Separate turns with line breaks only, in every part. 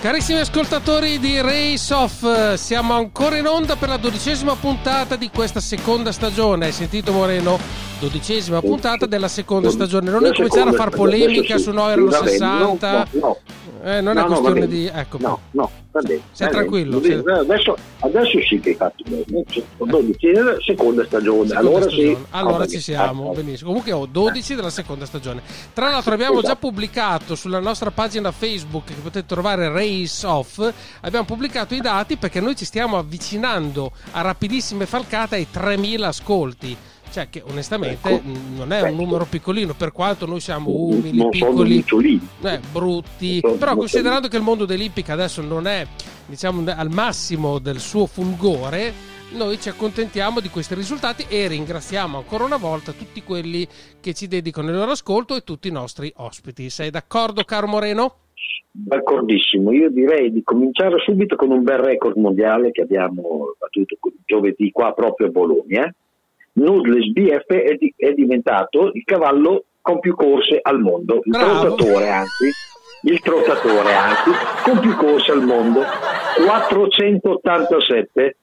Carissimi ascoltatori di Race Off, siamo ancora in onda per la dodicesima puntata di questa seconda stagione. Hai sentito Moreno? Dodicesima puntata della seconda stagione. Non incominciare a far polemica su noi erano 60.
No, no.
Eh, non è
No, va
questione di... Ecco,
No, no, va bene.
Sei tranquillo, sei-
Adesso, adesso sì che hai fatto bene. Cioè, 12, seconda stagione.
Seconda
allora
stagione.
sì.
Allora
Ah,
ci
va
siamo,
bene.
benissimo. Comunque ho 12 della seconda stagione. Tra l'altro abbiamo già
Esatto.
pubblicato sulla nostra pagina Facebook che potete trovare Race Off, abbiamo pubblicato i dati perché noi ci stiamo avvicinando a rapidissime falcate ai 3000 ascolti. Cioè che onestamente
Ecco.
non è un
Ecco.
numero piccolino per quanto noi siamo umili,
non sono
piccoli, eh, brutti,
Sono
però considerando che il mondo dell'ippica adesso non è diciamo al massimo del suo fulgore, noi ci accontentiamo di questi risultati e ringraziamo ancora una volta tutti quelli che ci dedicano il loro ascolto e tutti i nostri ospiti. Sei d'accordo, caro Moreno?
D'accordissimo, io direi di cominciare subito con un bel record mondiale che abbiamo battuto giovedì qua proprio a Bologna. Noodles BF è, di- è diventato il cavallo con più corse al mondo, il
Bravo.
trottatore anzi, il trottatore anzi, con più corse al mondo, 487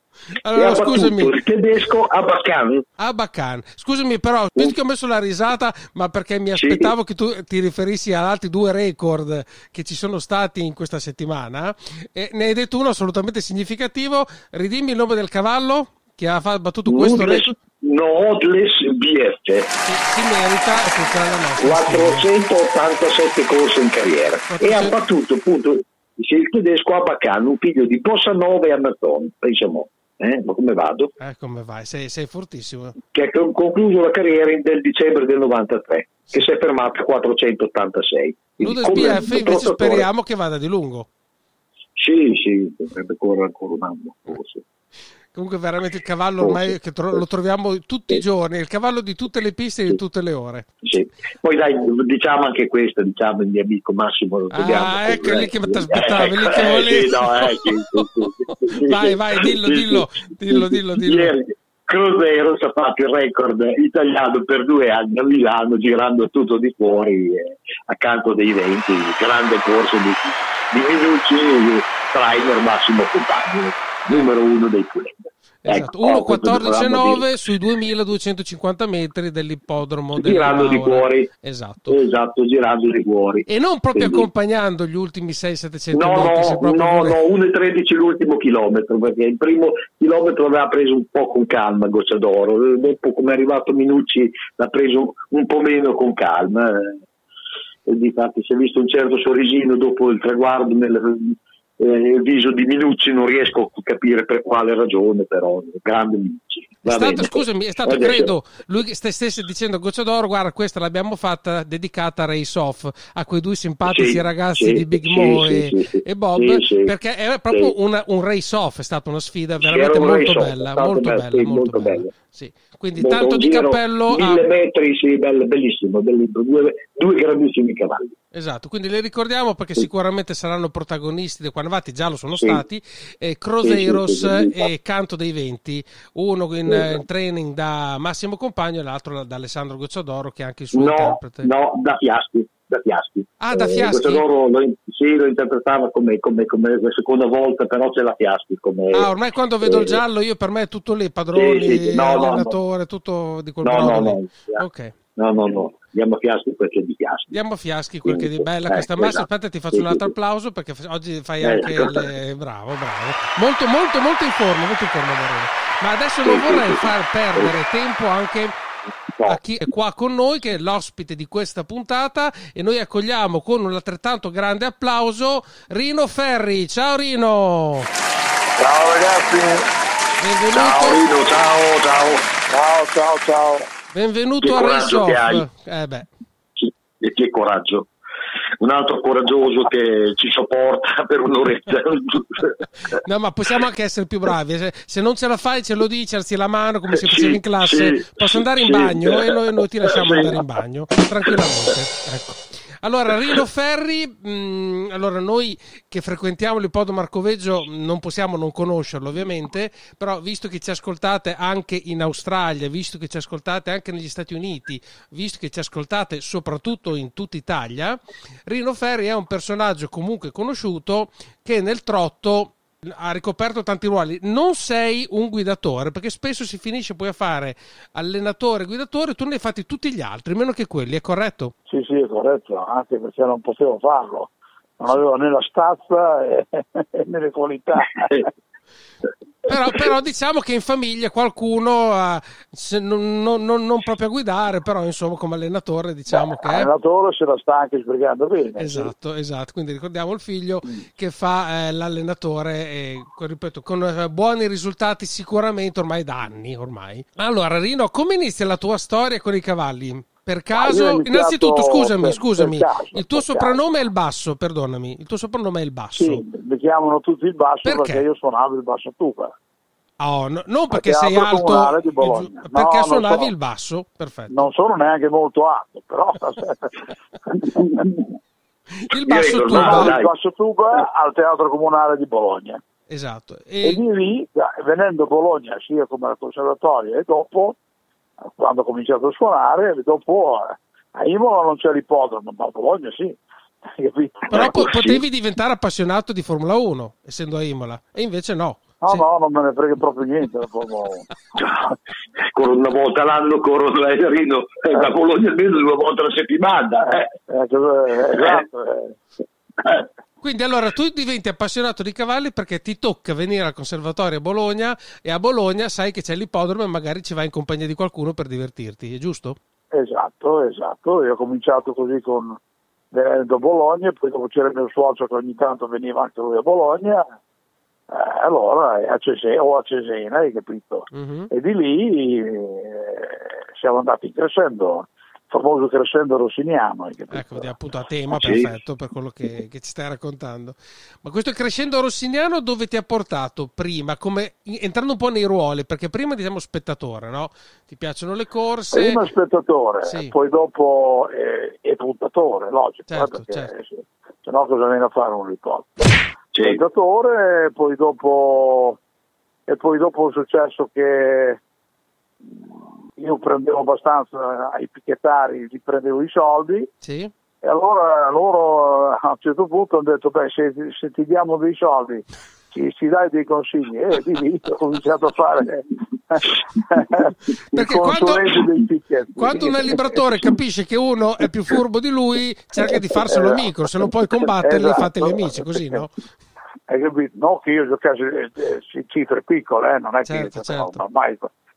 Allora, scusami.
il tedesco Abacan.
Abacan, scusami però, visto che ho messo la risata, ma perché mi
Sì.
aspettavo che tu ti riferissi ad altri due record che ci sono stati in questa settimana, e ne hai detto uno assolutamente significativo. Ridimmi il nome del cavallo che ha battuto questo
Noodles,
record.
Noodles BF,
Che si merita tutta la nostra.
487 corse in carriera e
400.
ha battuto appunto il tedesco Abacan, un figlio di Possanova e Amaton, pensiamo, eh? ma come vado?
Eh, come vai? Sei, sei fortissimo.
Che ha con- concluso la carriera nel dicembre del 93, che si è fermato a 486. Quindi
Nudes
come
BF invece
trottatore-
speriamo che vada di lungo.
Sì, sì, dovrebbe correre ancora un anno forse.
Comunque veramente il cavallo ormai che tro- lo troviamo tutti i giorni, il cavallo di tutte le piste e di tutte le ore.
Sì. Poi dai, diciamo anche questo, diciamo il mio amico Massimo lo troviamo.
Ah, ecco
con-
lì che ti aspettavi, lì che
Eh,
volevi.
sì, eh.
Vai, vai, dillo, dillo, dillo, dillo, dillo.
Cruzeiro ha fatto il record italiano per due anni a Milano girando tutto di fuori eh, accanto dei venti, grande corso di, di Minucci trainer Massimo Compagno, numero uno dei Pulenda.
Esatto,
Ecco, questo dovevamo
1.14.9
dire.
sui 2250 metri dell'ippodromo del
girando di fuori.
Esatto.
Esatto, girando di fuori.
E non proprio
Quindi-
accompagnando gli ultimi 6-700
No,
metri.
no, no, no, 1,13 l'ultimo chilometro, perché il primo chilometro aveva preso un po' con calma Goccia d'Oro, dopo come è arrivato Minucci l'ha preso un po' meno con calma. eh. E difatti si è visto un certo sorrisino dopo il traguardo nel eh, nel viso di Minucci, non riesco a capire per quale ragione, però grande Minucci.
È stato,
bene.
scusami, è stato,
Adesso-
credo, lui stesse dicendo Goccia d'Oro, guarda, questa l'abbiamo fatta dedicata a Race Off, a quei due simpatici
Sì,
ragazzi
sì,
di Big
sì,
Mo e, e Bob, perché era proprio una- un Race Off, è stata una sfida veramente molto bella,
stato
molto bella, molto
molto
bella.
bello.
Sì. Quindi
Molto-
tanto di cappello a...
mille metri, sì, bello- bellissimo, bellissimo, due, due grandissimi cavalli.
Esatto, quindi le ricordiamo perché
Sì.
sicuramente saranno protagonisti dei Quanavati, già lo sono
Sì.
stati, eh, Croseiros
Sì,
e Canto dei Venti, uno in, eh, in training da Massimo Compagno e l'altro da Alessandro Gocciadoro che è anche il suo
No,
interprete.
no, da Fiaschi. Da Fiaschi.
Ah, da
Eh,
Fiaschi?
Gocciadoro lo, sì, lo interpretava come, come, come la seconda volta, però c'è la Fiaschi come...
Ah, ormai quando vedo il
eh,
giallo io per me è tutto lì, padroni,
Sì, sì. No, no,
allenatore, tutto di quel
No,
modo
no,
lì.
no.
Ok.
No, no, no, andiamo a Fiaschi perché è di Fiaschi.
Diamo a Fiaschi quel che di
Quindi,
bella
eh,
questa massa.
esatto.
Aspetta, ti faccio
Sì,
un altro
sì,
applauso perché oggi fai
Eh,
anche
ecco.
le... Bravo, bravo. Molto, molto, molto in forma, molto in forma, Moreno. Ma adesso non vorrei far perdere tempo anche a chi è qua con noi, che è l'ospite di questa puntata, e noi accogliamo con un altrettanto grande applauso Rino Ferri. Ciao Rino!
Ciao ragazzi!
Benvenuto.
Ciao Rino, ciao, ciao,
ciao, ciao, ciao.
Benvenuto
Che
a
coraggio
Race
che hai.
Off. Eh beh.
Sì, e che coraggio. Un altro coraggioso che ci sopporta per un'oretta.
No, ma possiamo anche essere più bravi. Se, non ce la fai, ce lo dici, alzi la mano come si
Sì,
faceva in classe.
sì,
Posso andare in
sì.
bagno e noi, noi ti lasciamo
Sì.
andare in bagno tranquillamente. Ecco. Allora, Rino Ferri, mh, allora noi che frequentiamo l'Ippodromo Marcoveggio non possiamo non conoscerlo ovviamente, però visto che ci ascoltate anche in Australia, visto che ci ascoltate anche negli Stati Uniti, visto che ci ascoltate soprattutto in tutta Italia, Rino Ferri è un personaggio comunque conosciuto che nel trotto ha ricoperto tanti ruoli. Non sei un guidatore, perché spesso si finisce poi a fare allenatore, guidatore, tu ne hai fatti tutti gli altri, meno che quelli, è corretto?
Sì, sì, è corretto, anche perché non potevo farlo. Non avevo né la stazza né le qualità.
Però, però diciamo che in famiglia qualcuno, ha- se non, non- non- proprio a guidare, però insomma come allenatore diciamo che è...
L'allenatore se la sta anche sbrigando bene.
Esatto, esatto. Quindi ricordiamo il figlio che fa eh, l'allenatore e ripeto, con eh, buoni risultati sicuramente ormai da anni ormai. Allora, Rino, come inizia la tua storia con i cavalli? Per
io ho
caso,
iniziato
innanzitutto scusami,
per-
scusami,
per caso,
il tuo
per
soprannome è il basso, perdonami, il tuo soprannome è il basso.
Sì, mi chiamano tutti il basso
Perché?
perché, io suonavo il basso tuba.
Oh, no- non perché
Al
sei alto,
Bologna.
perché
No,
suonavi
so.
il basso, perfetto.
Non sono neanche molto alto, però
Il basso
Io
tuba,
dai.
il basso tuba al Teatro Comunale di Bologna.
esatto.
E
E,
di lì, venendo a Bologna sia come al conservatorio e dopo, quando ho cominciato a suonare, dopo eh, a Imola non c'è l'ippodromo, ma a Bologna sì.
Però po-
Ecco, sì.
potevi diventare appassionato di Formula 1, essendo a Imola, e invece no.
No,
Sì.
no, non me ne frega proprio niente della Formula 1.
Corrono una volta l'anno, corrono eh, Rino, eh, da Bologna almeno due volte alla settimana. Eh.
Eh, eh, esatto, eh.
Eh.
Quindi allora tu diventi appassionato di cavalli perché ti tocca venire al conservatorio a Bologna e a Bologna sai che c'è l'ippodromo e magari ci vai in compagnia di qualcuno per divertirti, è giusto?
Esatto, esatto. Io ho cominciato così con venendo a Bologna, poi dopo c'era il mio suocero che ogni tanto veniva anche lui a Bologna, eh, allora a Cesena, o a Cesena, hai capito?
Mhm.
E di lì eh, siamo andati crescendo, famoso crescendo rossiniano?
Ecco, appunto a tema,
Sì.
perfetto per quello che, che ci stai raccontando. Ma questo crescendo rossiniano dove ti ha portato prima, come, entrando un po' nei ruoli, perché prima diciamo spettatore, no? Ti piacciono le corse?
Prima spettatore,
Sì.
poi dopo eh, è puntatore, logico,
Certo,
perché
certo.
se, se no cosa viene a fare un ricordo?
Sì.
spettatore, poi dopo, e poi dopo è successo che io prendevo abbastanza ai picchettari, gli prendevo i soldi
Sì?
e allora loro a un certo punto hanno detto beh se, se ti diamo dei soldi ci, ci dai dei consigli e di lì ho cominciato a fare il
Perché quando, quando un libratore capisce che uno è più furbo di lui, cerca di farselo amico, se non puoi combatterli,
Esatto.
fateli amici, così, no?
Hai capito? No, che io giocassi eh, eh, cifre piccole, eh, non è che
Certo,
io
certo.
no,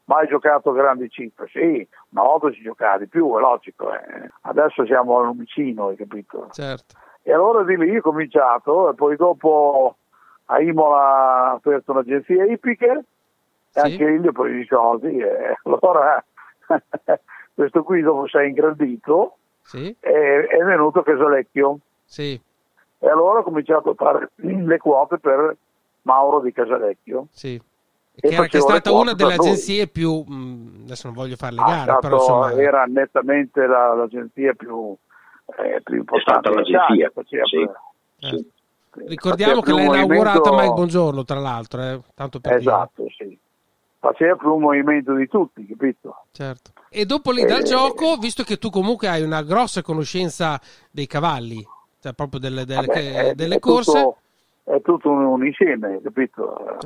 mai, giocato grandi cifre. Sì, una volta si giocava di più, è logico. eh. Adesso siamo al lumicino, hai capito?
Certo.
E allora di lì ho cominciato e poi dopo a Imola ho aperto un'agenzia ippiche
Sì.
e anche lì ho preso i soldi e allora questo qui dopo si è ingrandito
Sì?
e è venuto Casalecchio
Sì,
e allora ho cominciato a fare le quote per Mauro di Casalecchio.
sì.
E
Che, era, che è
facevo le
stata una delle agenzie più... mh, adesso non voglio fare le
Ha
gare,
stato-
però insomma...
era nettamente la- l'agenzia più, eh, più importante.
stata l'agenzia,
faceva-
sì.
eh. Ricordiamo
faceva
che l'ha
movimento-
inaugurata Mike Buongiorno, tra l'altro, eh, tanto per dire.
Esatto, sì. Faceva più un movimento di tutti, capito?
Certo. E dopo lì dal
Eh,
gioco, visto che tu comunque hai una grossa conoscenza dei cavalli, cioè proprio delle, delle-
Vabbè,
che-
è-
delle
è
corse,
tutto- è tutto un, un insieme, capito?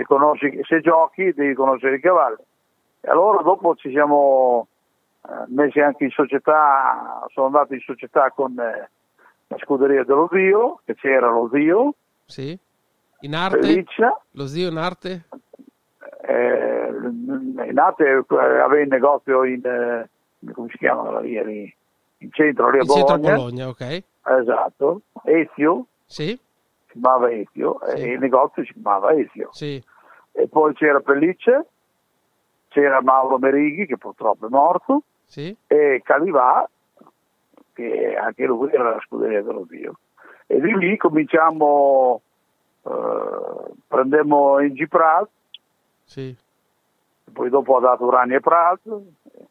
Se, conosci, se giochi devi conoscere i cavalli. E allora dopo ci siamo eh, messi anche in società, sono andato in società con eh, la scuderia dello zio, che c'era lo zio,
sì? In arte?
Pelliccia,
Lo zio in arte?
eh, in arte eh, aveva il negozio in, come si chiama lì? In centro lì a
In centro a
Bologna.
Bologna, ok.
Esatto, Ezio,
Sì?
Si chiamava Ezio,
Sì.
e il negozio si chiamava Ezio.
Sì.
E poi c'era Pellicce, c'era Mauro Merighi che purtroppo è morto
Sì?
e Calivà che anche lui era la scuderia dello zio. E di lì cominciamo, eh, prendemmo Engi Prat,
Sì.
poi dopo ha dato Urani e Prat,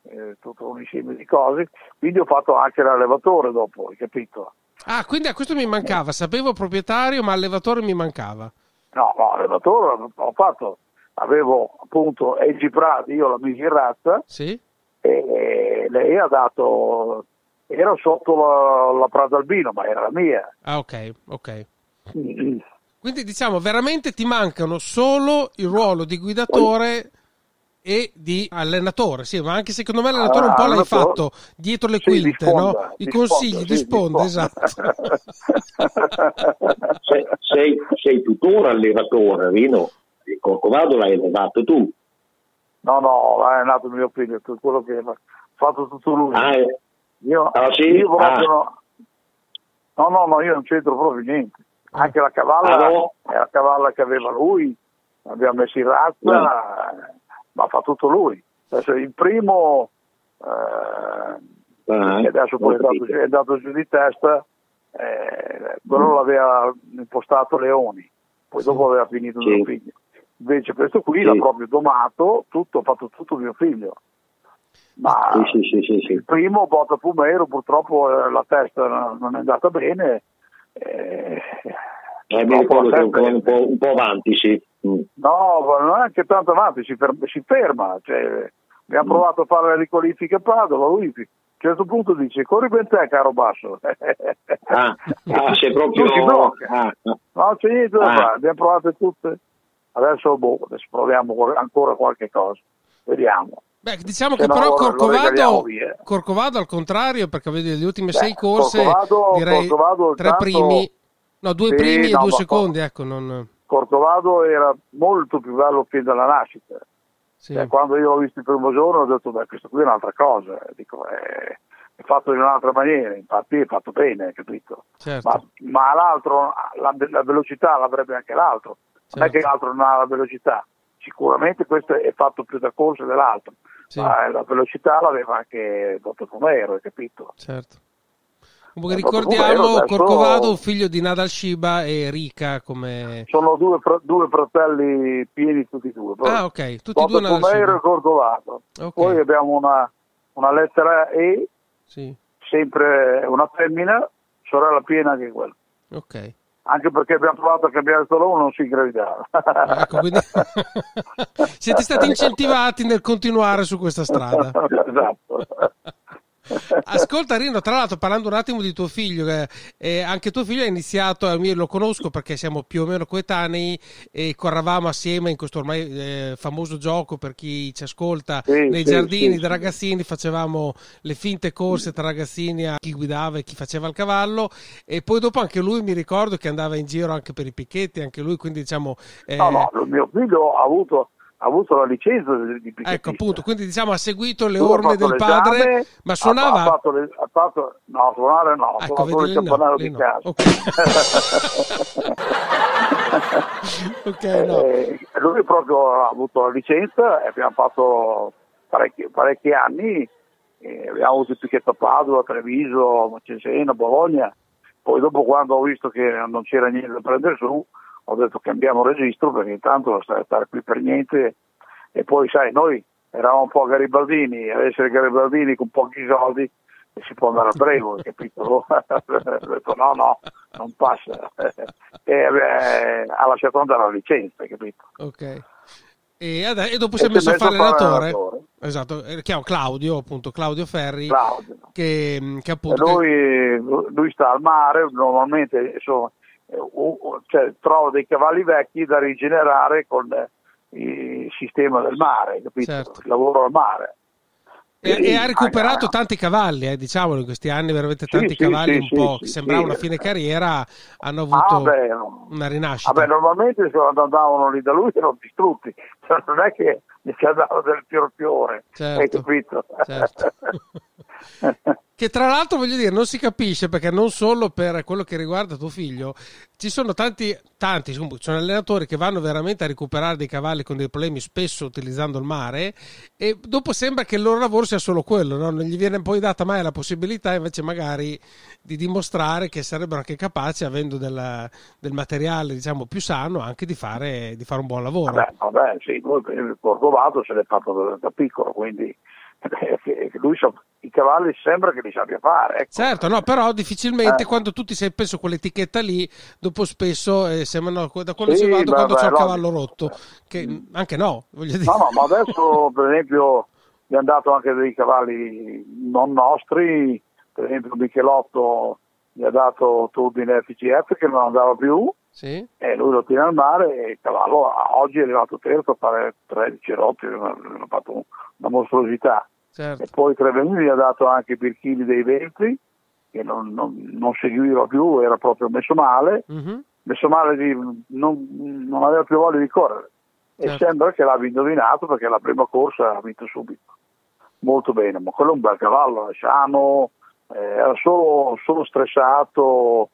eh, tutto un insieme di cose, quindi ho fatto anche l'allevatore dopo, hai capito?
Ah, quindi a questo mi mancava. Sapevo proprietario, ma allevatore mi mancava.
No, no, allevatore ho fatto, avevo appunto Engi Prat, io la misi in razza
Sì?
e lei ha dato, era sotto la, la Prat Albino, ma era la mia.
Ah, ok, ok. Quindi diciamo, veramente ti mancano solo il ruolo di guidatore e di allenatore. Sì, ma anche secondo me l'allenatore un po' l'hai
Allenatore.
fatto dietro le
Sì,
quinte,
sponda,
no? I consigli di
sì,
sponda,
di
esatto.
sei, sei, sei tuttora allevatore, Rino. Il Corcovado l'hai allevato tu.
No, no, è nato mio figlio, tutto quello che ha fatto tutto lui.
Ah, eh,
io,
ah, sì?
io proprio
Ah.
no. No, no, no, io non c'entro proprio niente. Anche la cavalla,
Ah, no?
è la cavalla che aveva lui, l'abbiamo messo in razza, eh, ma fa tutto lui. Adesso il primo, eh,
ah,
che adesso poi è andato, è andato giù di testa, eh, quello l'aveva impostato Leoni, poi dopo aveva finito
Sì.
mio figlio. Invece questo qui
Sì.
l'ha proprio domato, tutto, ha fatto tutto mio figlio. Ma
Sì, sì, sì, sì, sì.
il primo, Botta Pumero, purtroppo eh, la testa non è andata bene. eh,
Eh, mi ricordo che un, po', un po' avanti, sì. Mm.
No, non è anche tanto avanti, si, fer- si ferma. Cioè, abbiamo provato a fare la riqualifica a Padova, lui a un certo punto dice corri ben te caro Basso.
Ah, ah, sei proprio...
Si blocca.
Ah, ah.
No, c'è niente da
Ah.
fare, abbiamo provate tutte. Adesso, boh, adesso proviamo ancora qualche cosa. Vediamo.
Beh, diciamo
Se
che
no,
però Corcovado. Corcovado al contrario, perché vedi le ultime
Beh,
sei corse,
Corcovado-
direi
Corcovado
tre
tanto-
primi, no, due
Sì,
primi e
no,
due
ma-
secondi, ecco, non...
Corcovado era molto più bello fin dalla nascita.
Sì.
Cioè, quando io l'ho visto il primo giorno ho detto, beh, questo qui è un'altra cosa. Dico, è, è fatto in un'altra maniera, infatti è fatto bene, capito?
Certo.
Ma, ma l'altro, la, la velocità l'avrebbe anche l'altro. Non è
Certo.
che l'altro non ha la velocità. Sicuramente questo è fatto più da corsa dell'altro,
Sì.
ma la velocità l'aveva anche Dottor Fumero, hai capito?
Certo. Comunque
Eh, dopo
ricordiamo Corcovado, figlio di Nadal Shiba e Rica come...
Sono due, due fratelli pieni tutti e due.
Ah, ok, tutti e due Nadal Shiba.
e Corcovado.
Ok.
Poi abbiamo una, una lettera E,
Sì,
sempre una femmina, sorella piena anche quella.
ok.
Anche perché abbiamo provato a cambiare solo uno, non si ingravidava.
Ah, Ecco, quindi siete stati incentivati nel continuare su questa strada.
esatto.
Ascolta Rino, tra l'altro parlando un attimo di tuo figlio, eh, eh, anche tuo figlio ha iniziato, eh, io lo conosco perché siamo più o meno coetanei e corravamo assieme in questo ormai eh, famoso gioco per chi ci ascolta
Sì,
nei
sì,
giardini
sì, sì.
ragazzini, facevamo le finte corse tra ragazzini a chi guidava e chi faceva il cavallo e poi dopo anche lui mi ricordo che andava in giro anche per i picchetti, anche lui quindi diciamo... eh,
No, no, mio figlio ha avuto, ha avuto la licenza di picchettista.
Ecco appunto, quindi diciamo ha seguito le
Lui
orme
fatto
del padre, ma suonava...
Ha, fatto, le- ha fatto- no, suonare no, ha
Ecco, vedi,
il
no,
campanello
lì
di
no.
casa.
Ok. ok, no.
Eh, lui proprio ha avuto la licenza e abbiamo fatto parecchi, parecchi anni, eh, abbiamo avuto il picchetto a Padova, Treviso, Cesena, Bologna, poi dopo quando ho visto che non c'era niente da prendere su, ho detto cambiamo registro perché intanto non stare, stare qui per niente e poi sai noi eravamo un po' garibaldini, ad essere garibaldini con pochi soldi e si può andare al brevo, capito? ho detto no no, non passa e eh, ha lasciato andare la licenza, capito?
Ok. E, ade- e dopo si è messo a fare
a
allenatore. Esatto, eh, chiamo Claudio, appunto, Claudio Ferri,
Claudio.
che, che appunto...
lui, lui sta al mare, normalmente insomma, cioè, trova dei cavalli vecchi da rigenerare con eh, il sistema del mare, capito?
Certo.
Il lavoro al mare.
E, e ha recuperato
ah,
tanti cavalli, eh, diciamolo, in questi anni veramente tanti
sì,
cavalli
sì,
un po'
sì,
che sembrava una fine carriera, hanno avuto
Ah, beh,
una rinascita.
Vabbè, normalmente quando andavano lì da lui erano distrutti, cioè, non è che gli andava del fior fiore,
Certo,
hai capito?
certo. che tra l'altro voglio dire non si capisce perché non solo per quello che riguarda tuo figlio ci sono tanti tanti sono allenatori che vanno veramente a recuperare dei cavalli con dei problemi spesso utilizzando il mare e dopo sembra che il loro lavoro sia solo quello no? non gli viene poi data mai la possibilità invece magari di dimostrare che sarebbero anche capaci avendo del, del materiale diciamo più sano anche di fare, di fare un buon lavoro
vabbè, vabbè sì, il Cordovato se l'è fatto da, da piccolo quindi lui so, i cavalli sembra che li sappia fare. Ecco.
Certo, no, però difficilmente eh. quando tu ti sei preso quell'etichetta lì, dopo spesso eh, sembrano da quando sì, si vado quando beh, c'è il cavallo rotto, che mm. anche no, voglio dire.
No, no, ma adesso per esempio mi hanno dato anche dei cavalli non nostri, per esempio Michelotto mi ha dato Turbine FGF che non andava più sì. e lui lo tiene al mare e il cavallo oggi è arrivato terzo a fare 13 rotti, ha fatto una mostruosità. Certo. E poi Treveni gli ha dato anche Birchini dei Ventri, che non, non, non, seguiva più, era proprio messo male, mm-hmm. messo male di, non, non, aveva più voglia di correre. Certo. E sembra che l'abbia indovinato perché la prima corsa ha vinto subito. Molto bene, ma quello è un bel cavallo, è sano, eh, era solo, solo stressato,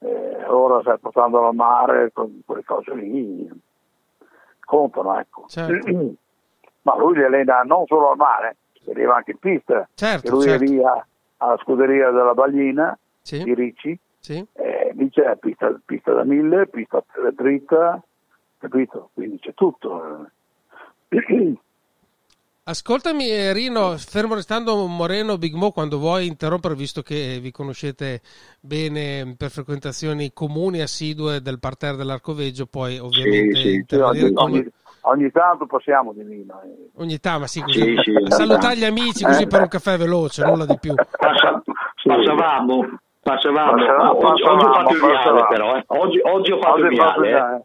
eh, ora stai portandolo al mare, con quelle cose lì contano, ecco. Certo. ma lui li allena non solo al mare, si arriva anche in pista.
Certo,
lui
certo.
è via alla scuderia della Baglina
sì.
di Ricci,
sì.
eh, lì c'è pista, pista, da mille, pista dritta, capito? Quindi c'è tutto.
Ascoltami eh, Rino, fermo restando Moreno Big Mo quando vuoi interrompere visto che vi conoscete bene per frequentazioni comuni assidue del parterre dell'Arcoveggio, poi ovviamente
sì, sì, ogni, come... ogni, ogni, tanto passiamo di vino. Eh.
Ogni tanto, ma sì, così, sì, sì, salutare gli amici così per un caffè veloce, nulla di più.
Passa, passavamo, passavamo. passavamo. Oggi, oggi, ho fatto il viale però, eh. oggi, oggi, ho fatto oggi il viale.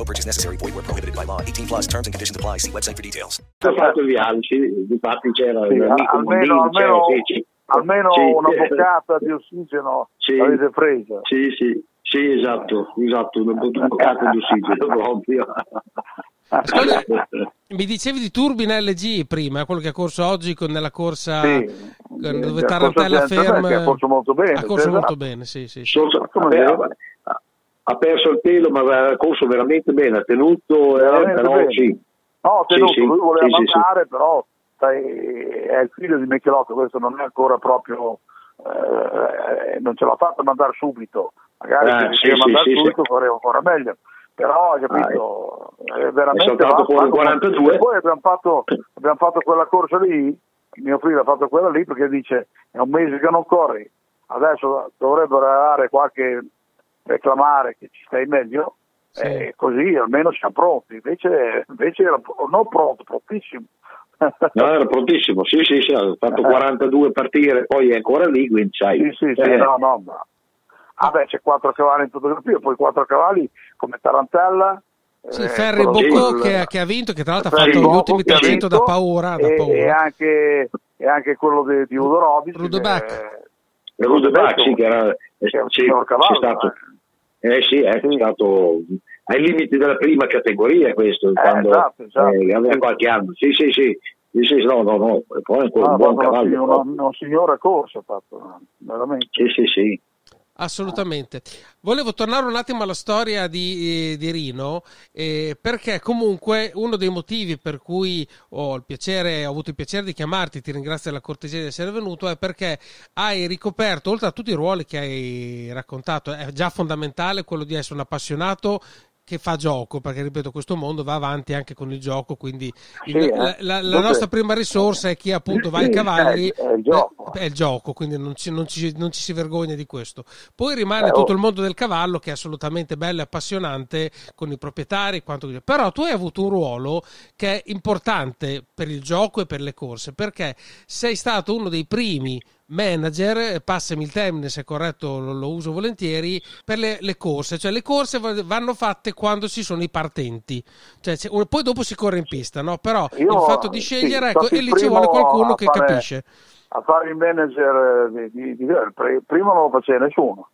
No purchase necessary. Void where prohibited by law. 18 plus terms and conditions apply. See website for details.
Ho fatto gli altri, infatti c'era
sì, amico almeno, almeno, sì, almeno sì, una boccata di ossigeno sì, l'avete presa.
Sì, sì. Sì, esatto, esatto, un boccata di ossigeno proprio.
Ascolta, mi dicevi di Turbine LG prima, quello che ha corso oggi con, nella corsa sì, dove Tarantella ferma.
Ha corso molto bene.
Ha corso molto bene, sì, sì. sì.
Ha perso il pelo, ma ha corso veramente bene, ha tenuto, eh, però bene. sì.
No, ha tenuto, sì, lui voleva sì, mandare, però sai, è il figlio di Michelotto, questo non è ancora proprio, eh, non ce l'ha fatta mandare subito, magari eh, se sì, mandare subito faremo ancora meglio. Però hai capito ah, è veramente
è fuori 42
e poi abbiamo fatto, abbiamo fatto quella corsa lì mio figlio ha fatto quella lì perché dice è un mese che non corri adesso dovrebbero dare qualche reclamare che ci stai meglio sì. e così almeno siamo pronti invece, invece era non pronto prontissimo
no era prontissimo sì sì sì ha fatto 42 eh. partire poi è ancora lì quindi sai
sì sì, sì eh. no no ma Ah beh, c'è quattro cavalli in fotografia, poi quattro cavalli come Tarantella.
Sì, eh, Ferri Bocco che, che, ha vinto, che tra l'altro ha fatto gli ultimi 300 da paura. Da
e,
paura.
E, anche, e, anche, quello di, di Udo Robis.
Rudebach.
Rudebach, sì, che era che è sì, cavallo, stato, eh. eh sì, è sì. stato ai limiti della prima categoria questo, eh, quando esatto, esatto. Eh, aveva qualche anno. Sì, sì, sì. Sì, sì, no, no, no, poi è ancora ah, un buon cavallo.
Una, una signora corsa ha fatto, veramente.
Sì, sì, sì.
Assolutamente. Volevo tornare un attimo alla storia di, eh, di Rino, eh, perché comunque uno dei motivi per cui ho, piacere, ho avuto il piacere di chiamarti, ti ringrazio della cortesia di essere venuto, è perché hai ricoperto, oltre a tutti i ruoli che hai raccontato, è già fondamentale quello di essere un appassionato che fa gioco, perché ripeto, questo mondo va avanti anche con il gioco, quindi
Sì,
il-
eh.
la, la- la nostra prima risorsa è chi appunto va ai cavalli,
è- è il gioco.
eh, è il gioco, quindi non ci, non ci- non ci si vergogna di questo. Poi rimane
Eh, oh.
tutto il mondo del cavallo che è assolutamente bello e appassionante con i proprietari, quanto... però tu hai avuto un ruolo che è importante per il gioco e per le corse, perché sei stato uno dei primi manager, eh, passami il termine se è corretto lo, lo uso volentieri, per le, le corse, cioè le corse va- vanno fatte quando ci sono i partenti, cioè, poi dopo si corre in pista, no? però
Io,
il fatto di
sì,
scegliere,
sono
ecco, e lì ci vuole qualcuno
a
che
fare-
capisce.
A fare il manager eh, di, di, di- pr- prima non lo faceva nessuno.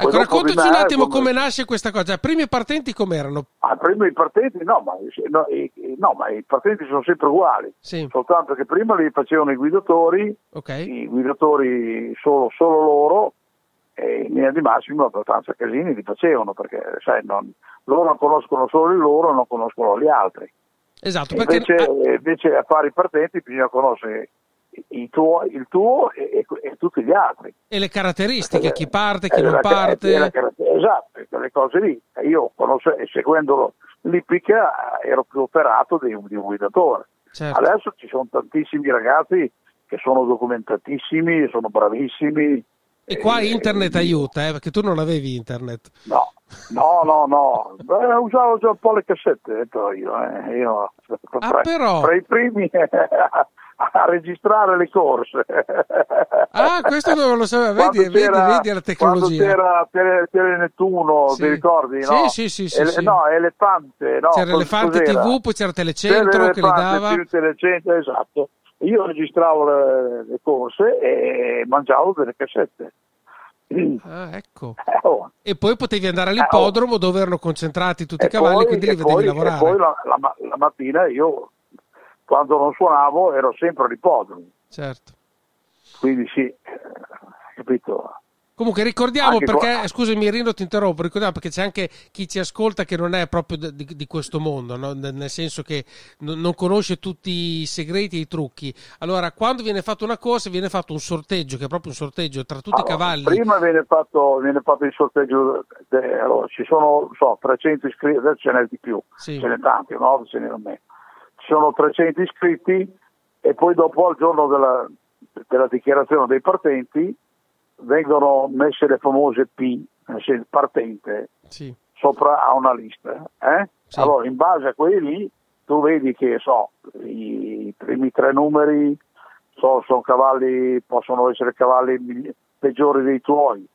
Ecco, raccontaci un attimo
come-
come nasce questa cosa. I primi partenti com'erano?
Ah, prima i partenti no ma, no, i, i- no, ma i partenti sono sempre uguali,
Sì,
soltanto che prima li facevano i guidatori,
ok.
i guidatori solo, solo loro, e in linea di massimo abbastanza casini li facevano, perché sai, non- loro non conoscono solo il loro, non conoscono gli altri.
Esatto, perché
invece, invece a fare i partenti bisogna conoscere i tuo- il tuo e, e- e tutti gli altri.
e le caratteristiche, chi parte, chi
Eh,
non
la-
parte.
eh, la- esatto, quelle cose lì. Io seguendo l'ippica ero più operato di un, di un guidatore.
Certo.
Adesso ci sono tantissimi ragazzi che sono documentatissimi, sono bravissimi.
E qua
Eh,
internet aiuta, eh, perché tu non avevi internet.
No, no, no, no. Beh, usavo già un po' le cassette, però io. eh. Io
Ah, però.
tra i primi a registrare le corse.
Ah, questo non lo sapevo. Vedi, vedi, vedi la tecnologia.
Quando c'era Tele, Nettuno,
Sì.
ti ricordi?
Sì,
no?
sì, sì, sì,
Ele-
sì.
No, Elefante. No,
C'era Elefante
cos'era?
TV, poi c'era Telecentro
C'era
che
Elefante
dava.
Telecentro, esatto. Io registravo le, le corse e mangiavo delle cassette.
Ah, ecco.
Eh, oh.
E poi potevi andare all'ippodromo dove erano concentrati tutti i
E
cavalli,
poi-
quindi li vedevi
poi-
lavorare.
E poi la, la la mattina io, quando non suonavo, ero sempre all'ippodromo.
Certo.
Quindi sì, capito?
Comunque ricordiamo
Anche
perché,
qua-
scusami Rino ti interrompo, ricordiamo perché c'è anche chi ci ascolta che non è proprio di, di questo mondo, no? Nel senso che non, non conosce tutti i segreti e i trucchi. Allora, quando viene fatta una corsa viene fatto un sorteggio, che è proprio un sorteggio tra tutti i
Allora,
cavalli.
Prima viene fatto, viene fatto il sorteggio, de- allora, ci sono so, 300 iscritti, adesso ce n'è di più,
Sì.
ce n'è tanti, no? ce n'erano meno. Ci sono 300 iscritti e poi dopo al giorno della, della dichiarazione dei partenti vengono messe le famose P, nel senso, partente,
Sì.
sopra a una lista. eh?
Sì.
Allora, in base a quelli tu vedi che so, i primi tre numeri so, sono cavalli, possono essere cavalli peggiori dei tuoi,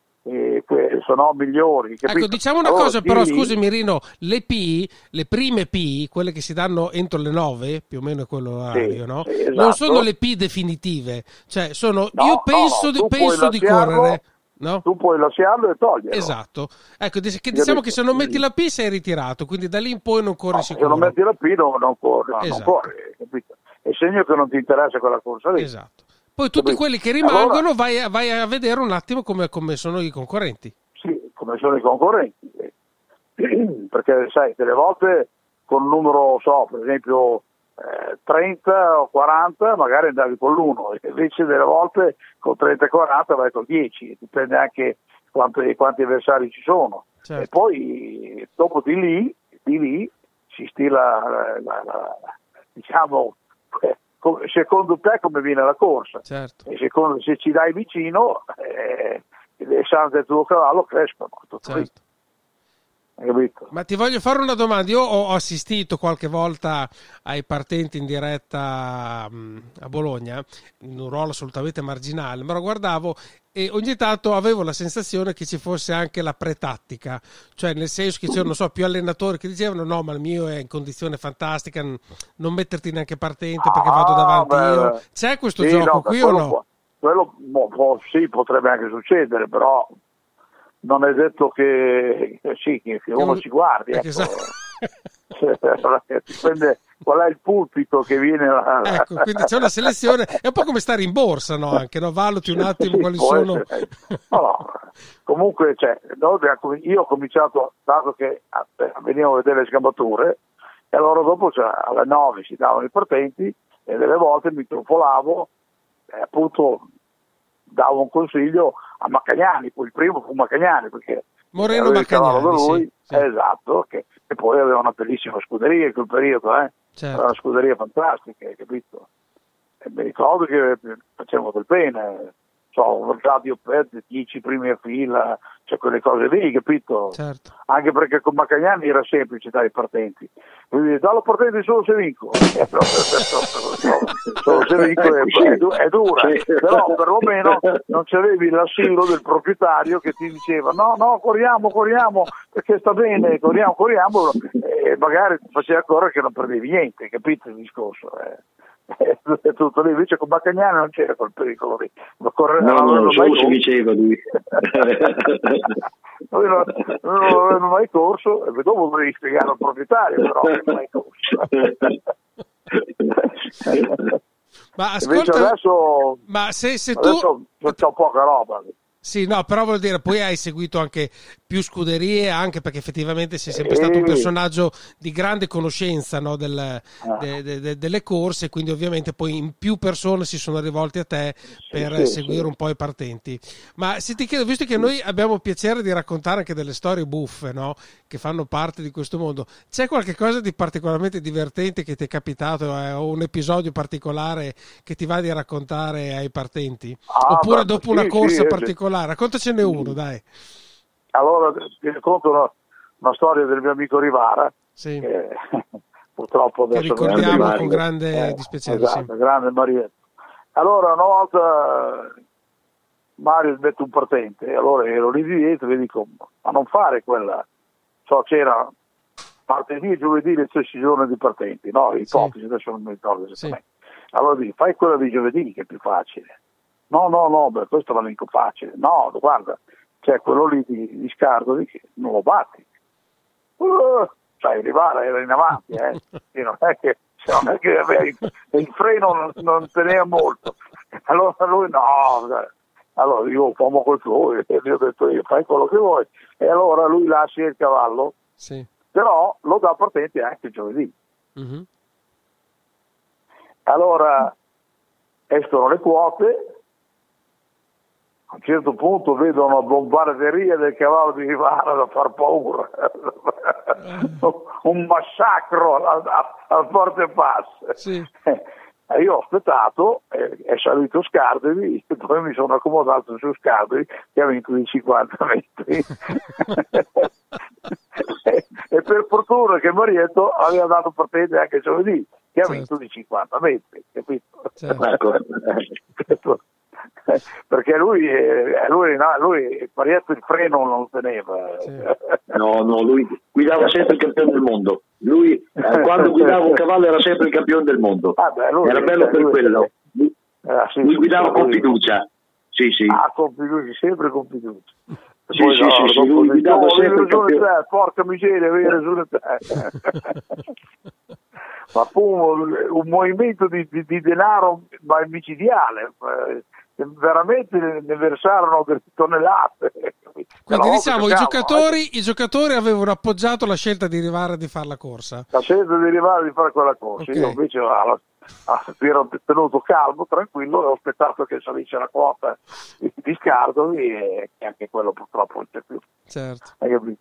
sono migliori.
Ecco,
capito?
diciamo una
Allora,
cosa,
di
però
lì-
scusami Rino, le P, le prime P, quelle che si danno entro le 9, più o meno è quello l'orario,
Sì,
no?
sì, esatto.
Non sono le P definitive, cioè sono
No,
io penso,
no,
di, penso di correre, no?
Tu puoi lasciarlo e toglierlo.
Esatto. Ecco, che diciamo che se non metti la P sei ritirato, quindi da lì in poi non corri
No, se
sicuro.
non metti la P non, non corri, no, non
Esatto.
corri, capito? È segno che non ti interessa quella corsa lì.
Esatto. Poi tutti
Capito?
quelli che rimangono
Allora-
vai, a, vai a vedere un attimo come, come sono i concorrenti.
Sì, come sono i concorrenti. Perché sai, delle volte con un numero, so, per esempio eh, 30 o 40, magari andavi con l'1, invece delle volte con 30 e 40 vai con 10, dipende anche quanti, quanti avversari ci sono.
Certo.
E poi dopo di lì, di lì si stila, la- la- la- diciamo, eh, secondo te come viene la corsa.
Certo.
E secondo, se ci dai vicino, eh, le sanze del tuo cavallo crescono.
Certo. Ma ti voglio fare una domanda. Io ho assistito qualche volta ai partenti in diretta mh, a Bologna, in un ruolo assolutamente marginale, ma lo guardavo e ogni tanto avevo la sensazione che ci fosse anche la pretattica, cioè nel senso che c'erano, non so, più allenatori che dicevano no, ma il mio è in condizione fantastica, non metterti neanche partente perché
Ah,
vado davanti
beh,
io.
beh.
C'è questo
Sì,
gioco
no,
qui o no?
può- quello può- sì, potrebbe anche succedere, però non è detto che, sì, che, uno
un-
si guardi.
perché
ecco. dipende, qual è il pulpito che viene là.
Ecco, quindi c'è una selezione, è un po' come stare in borsa, no? Anche, no? Valuti un attimo
Sì,
quali sono...
No, no. Comunque, cioè, io ho cominciato, dato che eh, venivo a vedere le sgambature, e allora dopo cioè, alle 9 si davano i partenti e delle volte mi trufolavo e appunto davo un consiglio a Maccagnani, poi il primo fu Maccagnani perché
Moreno Maccagnani,
lui,
sì, sì.
esatto, che, che poi aveva una bellissima scuderia in quel periodo, eh?
Certo.
Era una scuderia fantastica, hai capito? E mi ricordo che facevamo del bene, so, un radio per 10 primi a fila, cioè quelle cose lì, capito?
Certo.
Anche perché con Macagnani era semplice dare i partenti. Dice, dallo partenti solo se vinco. Eh, solo se vinco è, è du- è dura, però perlomeno non c'avevi l'assillo del proprietario che ti diceva no, no, corriamo, corriamo, perché sta bene, corriamo, corriamo, e magari ti faceva correre che non perdevi niente, capito il discorso? Eh. È tutto lì, invece con Baccagnani non c'era quel pericolo lì. Ma corre-
No,
non
no,
avevano
solo
corso.
diceva lui.
Noi non, non avevano mai corso, e dopo dovevi spiegare al proprietario, però non avevano mai corso.
Ma
Invece
ascolta,
adesso,
ma se, se tu...
adesso c'ho poca roba.
Sì, no, però vuol dire, poi hai seguito anche più scuderie, anche perché effettivamente sei sempre stato un personaggio di grande conoscenza no, del- de- de- de- delle corse, quindi ovviamente poi in più persone si sono rivolte a te per
sì,
seguire
sì.
un po' i partenti. Ma se ti chiedo, visto che noi abbiamo piacere di raccontare anche delle storie buffe, no, che fanno parte di questo mondo, c'è qualche cosa di particolarmente divertente che ti è capitato eh, o un episodio particolare che ti va di raccontare ai partenti?
Ah,
Oppure dopo
sì,
una corsa
eh,
particolare? Raccontacene uno, dai.
Allora ti racconto una, una storia del mio amico Rivara,
Sì.
che purtroppo
Che
adesso
ricordiamo
grande
con grande
Eh,
dispiacere.
Esatto,
sì.
grande Marietto. Allora una volta Mario mette un partente, e allora ero lì di dietro e dico, ma non fare quella, so c'era martedì e giovedì le stessi giorni di partenti, no? Ipotesi, adesso non mi ricordo esattamente. Allora dico, fai quella di giovedì che è più facile. No, no, no, beh, questo la vinco facile. No, guarda, c'è quello lì di, di Scardoli che non lo batti. Uh, sai, Rivara era in avanti, eh. Non è che, non è che aveva il, freno non, non teneva molto. Allora lui no, allora io quel che vuoi, e gli ho detto io fai quello che vuoi. E allora lui lascia il cavallo,
Sì.
però lo dà partente anche giovedì.
Mhm.
Allora escono le quote, a un certo punto vedo una bombarderia del cavallo di Rivara da far paura, un massacro al, forte pass.
Sì.
E io ho aspettato, eh, è salito Scardevi, e poi mi sono accomodato su Scardevi che ha vinto di 50 metri. e, e per fortuna che Marietto aveva dato partente anche giovedì, che ha
Certo.
vinto di 50 metri, capito?
Certo.
Perché lui, eh, lui, no, lui il freno non lo teneva.
Sì.
No, no, lui guidava sempre il campione del mondo. Lui, eh, quando guidava un cavallo, era sempre il campione del mondo.
Ah, beh, lui-
era bello per
lui-
quello. Lui,
Ah, sì,
lui
sì,
guidava
sì,
con
lui-
fiducia. Sì, sì.
Ah, con fiducia, sempre con fiducia.
Sì, sì, sì, sì, lui guidava
no,
sempre
avevi ragione
campione.
te, porca miseria, avevi ragione te. Ma fu un, un movimento di, di- di denaro ma micidiale, eh, veramente ne versarono delle tonnellate.
Quindi diciamo, i giocatori, i giocatori avevano appoggiato la scelta di Rivara di fare la corsa.
eh. La scelta di arrivare di fare quella corsa,
Ok.
io invece ah, ah, mi ero tenuto calmo, tranquillo, e ho aspettato che salisse la quota di, Scardoli e che anche quello purtroppo non c'è più.
Certo.
Hai capito?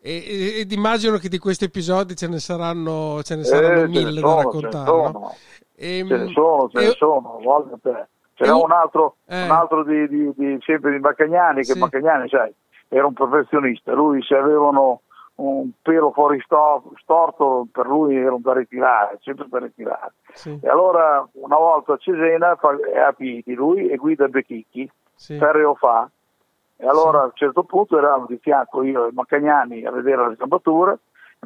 E, e- ed immagino che di questi episodi ce ne saranno, ce ne saranno
Eh, ce ne
mille
sono,
da
ce ne
raccontare.
sono.
no? Ehm,
Ce ne sono, ce ne
e-
sono, voglio te. Ce n'è
un-
altro,
eh.
un altro di, di- di- sempre di Baccagnani, che
Sì.
Baccagnani, sai, era un professionista. Lui se avevano un pelo fuori sto- storto, per lui erano da ritirare, sempre da ritirare.
Sì,
E allora una volta a Cesena è a piedi lui e guida Becchicchi,
sì.
Ferreo fa. E allora a un certo punto eravamo di fianco io e Maccagnani a vedere la stambatura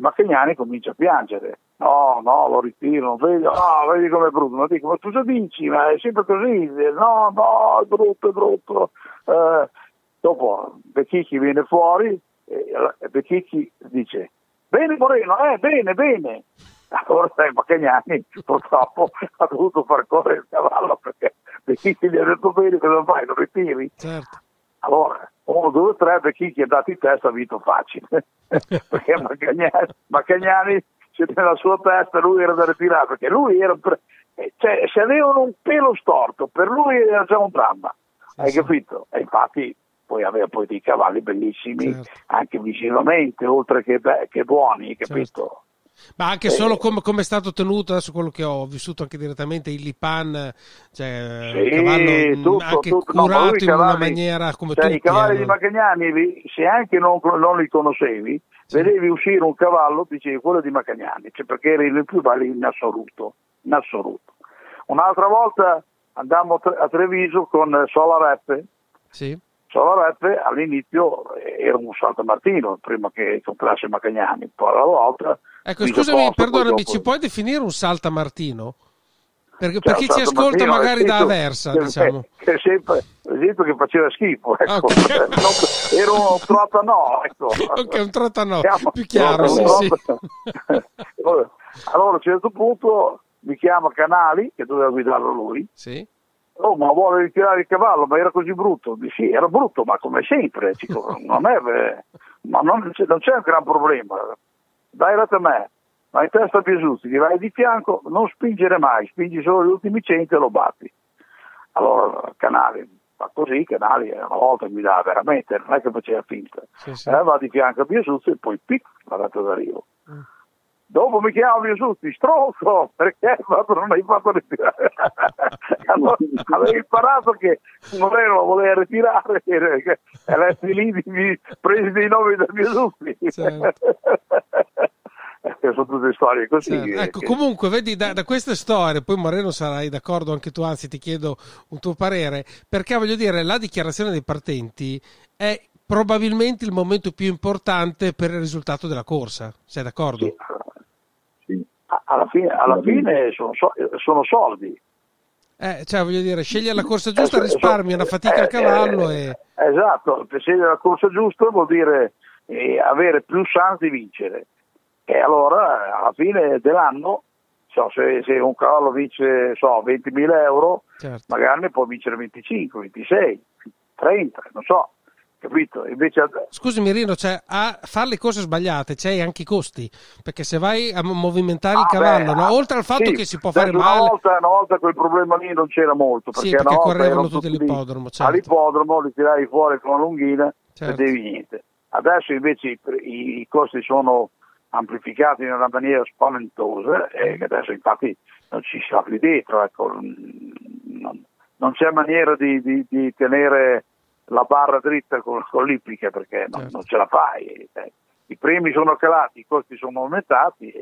e Maccagnani comincia a piangere. No, no, lo ritiro, vedi, no, vedi com'è brutto. Ma dico, ma tu cosa dici? Ma è sempre così. No, no, è brutto, è brutto. Eh, dopo Becchicchi viene fuori e Becchicchi dice, bene Moreno, eh, bene, bene. Allora sai, Macagnani purtroppo ha dovuto far correre il cavallo perché Becchicchi gli ha detto bene cosa fai, lo ritiri?
Certo.
Allora, uno, due, tre, Becchicchi è dato in testa, ha vinto facile. perché Macagnani, Macagnani nella sua testa lui era da ritirare, perché lui era... Pre- cioè, se avevano un pelo storto, per lui era già un dramma,
Sì,
hai
sì.
capito? E infatti poi aveva poi dei cavalli bellissimi,
Certo.
anche visivamente, oltre che, be- che buoni, capito?
Ma anche
Eh,
solo come, come è stato tenuto, adesso quello che ho vissuto anche direttamente, il Lipan, cioè
Sì,
cavallo
tutto,
anche
tutto. No,
curato
i
in una
cavalli-
maniera come
cioè,
tutti.
I cavalli di
hanno.
Macagnani, li- se anche non, non li conoscevi, vedevi uscire un cavallo, dicevi quello di Macagnani, cioè, perché era il più bello in assoluto, in assoluto. Un'altra volta andammo a Tre- a Treviso con eh, Sola Reppe,
Sì.
Reppe all'inizio era un saltamartino prima che comprasse Macagnani, poi alla volta...
Ecco, scusami,
Costa, poi
perdonami,
dopo-
ci puoi definire un saltamartino? Perché
Cioè,
per chi ci ascolta
Martino,
magari da Aversa,
che-
diciamo.
Che sempre, esempio che faceva schifo, ecco.
Ok.
Non- era un trottanò, ecco.
Ok, un trottanò, più chiaro, sì, sì.
allora a un certo punto mi chiama Canali, che doveva guidarlo lui,
Sì.
Oh, ma vuole ritirare il cavallo, ma era così brutto. Sì, era brutto, ma come sempre, dico, non è, eh, ma non c'è, non c'è un gran problema. Dai retta a me, ma in testa a Piesuzzi, gli vai di fianco, non spingere mai, spingi solo gli ultimi 100 e lo batti. Allora, Canali fa così, Canali una volta guidava veramente, non è che faceva finta.
Sì, sì.
Eh, va di fianco a Piesuzzi e poi pic, la data d'arrivo. Dopo mi chiama Piesuzzi, stronzo, perché non hai fatto ritirare? allora, avevo imparato che Moreno lo voleva ritirare e lì presi dei nomi da Piesuzzi.
Certo.
Eh, sono tutte storie così.
Certo.
che-
Ecco,
che-
comunque, vedi, da, da queste storie, poi Moreno sarai d'accordo anche tu, anzi ti chiedo un tuo parere, perché voglio dire, la dichiarazione dei partenti è probabilmente il momento più importante per il risultato della corsa, sei d'accordo?
Sì. Alla fine, alla fine sono, so- sono soldi.
Eh, cioè, voglio dire, sceglie la corsa giusta,
Eh,
risparmia una fatica
eh,
al cavallo
eh,
e...
Esatto, scegliere la corsa giusta vuol dire eh, avere più chance di vincere. E allora eh, alla fine dell'anno, so, se, se un cavallo vince so, 20.000 euro,
Certo.
magari ne può vincere 25, 26, 30, non so, capito? Invece
Scusami Rino, cioè, a fare le cose sbagliate c'hai anche i costi, perché se vai a movimentare il
Ah,
cavallo,
beh,
no? oltre al fatto
sì,
che si può fare
una
male...
Volta, una volta quel problema lì non c'era molto, perché,
Sì, perché correvano tutti all'ippodromo, certo.
All'ippodromo li tiravi fuori con la lunghina
Certo.
e vedevi niente. Adesso invece i, i- i costi sono amplificati in una maniera spaventosa e adesso infatti non ci si più dietro, ecco. non, non c'è maniera di, di- di tenere la barra dritta con, con l'ippica perché non,
Certo.
non ce la fai. eh. I premi sono calati, i costi sono aumentati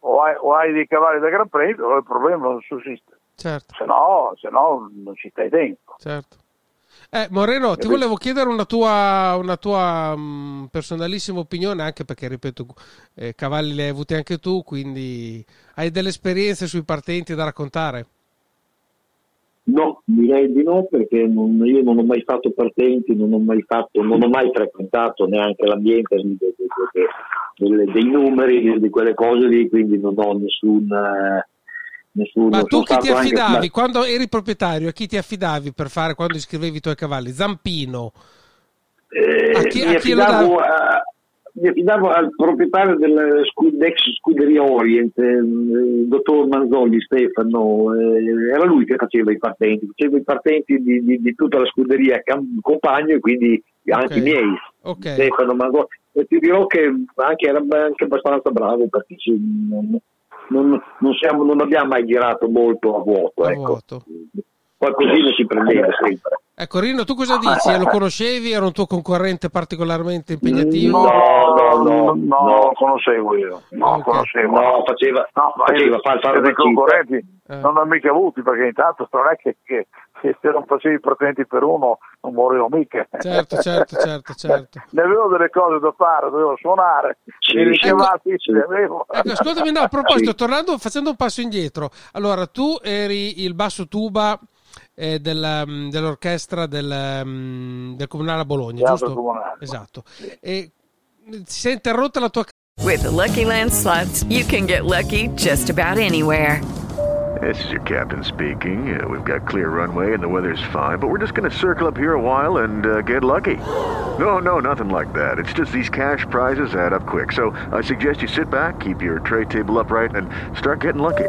o hai, o hai dei cavalli da Gran Premio o il problema non sussiste.
Certo,
Se no, se no non ci stai dentro.
certo. Eh, Moreno, ti volevo chiedere una tua, una tua mh, personalissima opinione, anche perché, ripeto, eh, cavalli li hai avuti anche tu, quindi hai delle esperienze sui partenti da raccontare?
No, direi di no perché non- io non ho mai fatto partenti, non ho mai, fatto, non ho mai frequentato neanche l'ambiente di- di- delle- dei numeri, di, quelle cose lì, quindi non ho nessun... eh, nessun
Ma tu chi ti
stato anche-
affidavi quando eri proprietario? A chi ti affidavi per fare quando iscrivevi i tuoi cavalli? Zampino.
Eh,
A chi- a chi lo davi?
a- mi affidavo al proprietario dell'ex scuderia Orient, eh, il dottor Manzolli Stefano, eh, era lui che faceva i partenti, faceva i partenti di, di- di tutta la scuderia compagno e quindi anche
Ok.
i miei.
Ok.
Stefano Manzolli. E ti dirò che anche era anche abbastanza bravo perché ci- non, non- non siamo- non abbiamo mai girato molto a vuoto.
A
ecco.
vuoto.
Qualcosina si prendeva sempre.
Ecco, Rino, tu cosa dici? Lo conoscevi? Era un tuo concorrente particolarmente impegnativo?
No, no, no,
no,
no, conoscevo io. No,
Ok.
lo conoscevo.
No, faceva,
No,
faceva fare
dei concorrenti
Eh.
non ho mica avuti perché intanto non è che, che- che se non facevi i partenti per uno non morivo mica.
Certo, certo, certo, certo.
ne avevo delle cose da fare, dovevo suonare,
Sì,
i
sì.
ricavati
Sì.
avevo.
Ecco, ascoltami, no, a proposito,
Sì.
tornando, facendo un passo indietro. Allora, tu eri il basso tuba eh, della- mh, dell'orchestra del, mh, del Comunale a Bologna,
Teatro
giusto?
Comunale.
Esatto.
Sì.
E mh, si è interrotta la tua
With Lucky Land slots, you can get lucky just about anywhere.
This is your captain speaking. Uh, we've got clear runway and the weather's fine, but we're just going to circle up here a while and uh, get lucky. No, no, nothing like that. It's just these cash prizes add up quick. So I suggest you sit back, keep your tray table upright, and start getting lucky.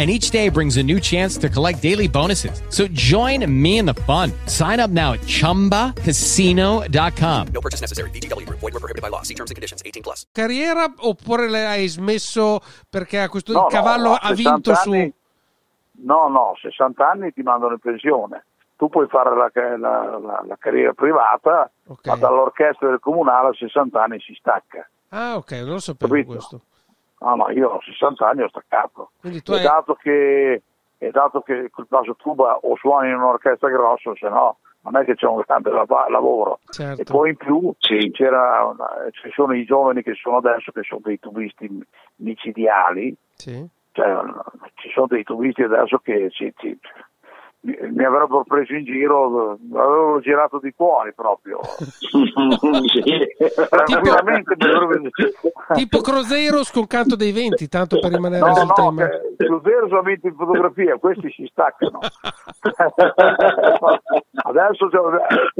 and each day brings a new chance to collect daily bonuses. So join me in the fun. Sign up now at ChumbaCasino.com.
No purchase necessary. VGW Group. Void were prohibited by law. See terms and conditions. 18 plus.
Carriera oppure le hai smesso perché a questo
No,
cavallo
no,
ha
60
vinto su...
anni- No, no, 60 anni ti mandano in pensione. Tu puoi fare la, la- la- la carriera privata,
Ok.
ma dall'orchestra del comunale a 60 anni si stacca.
Ah, ok, non lo sapevo
Capito?
questo.
No, no, io a 60 anni ho staccato.
Quindi tu
E
hai...
dato che, e dato che col basso tuba o suoni in un'orchestra grossa, se no non è che c'è un grande lavoro.
Certo.
E poi in più c'era una- ci sono i giovani che sono adesso, che sono dei tubisti micidiali,
Sì.
cioè, ci sono dei tubisti adesso che ci- ci- mi, avrebbero preso in giro, avevo girato di cuori proprio. Tranquillamente avrebbero-
Tipo Crozeiros con Canto dei Venti, tanto per rimanere
No,
sul
no,
tema.
che vero solamente in fotografia, questi si staccano. Adesso c'è,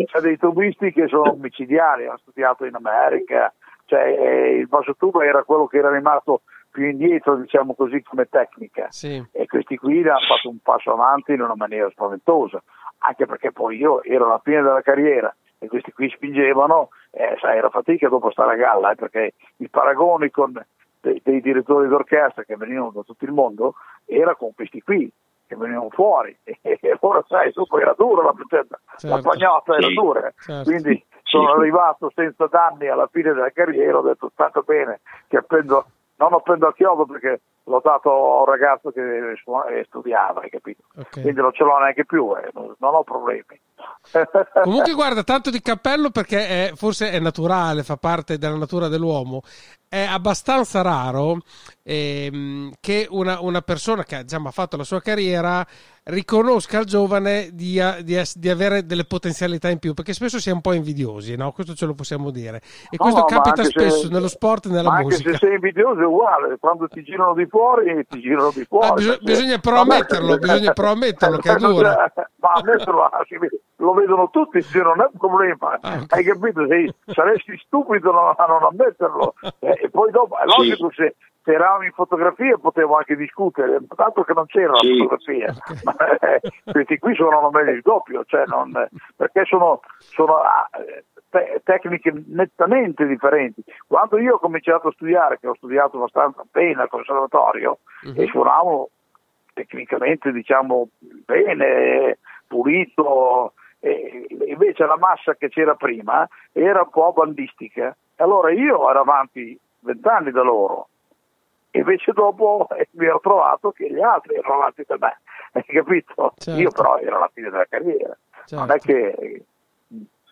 c'è dei tubisti che sono micidiali, hanno studiato in America, cioè eh, il basso tubo era quello che era rimasto più indietro, diciamo così, come tecnica.
Sì.
E questi qui hanno fatto un passo avanti in una maniera spaventosa, anche perché poi io ero alla fine della carriera e questi qui spingevano, eh, sai, era fatica dopo stare a galla, eh, perché i paragoni con dei, dei direttori d'orchestra che venivano da tutto il mondo era con questi qui che venivano fuori e, ora sai, dopo era dura la, la
Certo.
pagnotta era dura, eh.
Certo.
quindi sono arrivato senza danni alla fine della carriera, ho detto tanto bene che appendo, non appendo a chiodo perché l'ho dato a un ragazzo che studiava, hai capito?
Ok.
Quindi non ce l'ho neanche più, eh, non, ho problemi.
Comunque guarda, tanto di cappello perché è- forse è naturale, fa parte della natura dell'uomo. È abbastanza raro ehm, che una, una persona che diciamo, ha fatto la sua carriera riconosca al giovane di, di di avere delle potenzialità in più, perché spesso si è un po' invidiosi, no? questo ce lo possiamo dire. E
No,
questo
ma
capita
anche se-
spesso nello sport e nella
ma
musica.
Anche se sei invidioso è uguale, quando ti girano di fuori, ti girano di fuori.
Ah, bisog-
perché-
bisogna però ammetterlo, bisogna però ammetterlo che è dura.
Ma ammetterlo, lo vedono tutti, sì, non è un problema.
Ah.
Hai capito? Se saresti stupido non- a non ammetterlo. Eh, e poi dopo, è logico se se eravamo in fotografia potevo anche discutere, tanto che non c'era
Sì.
la fotografia. Ma, eh, questi qui suonano meglio il doppio, cioè non- perché sono, sono ah, te- tecniche nettamente differenti. Quando io ho cominciato a studiare, che ho studiato abbastanza bene al conservatorio, e suonavo tecnicamente diciamo bene, pulito, e invece la massa che c'era prima era un po' bandistica. Allora io ero avanti vent'anni da loro, invece dopo eh, mi ero trovato che gli altri erano avanti da me, hai capito?
Certo.
Io però ero alla fine della carriera, non è
Certo.
che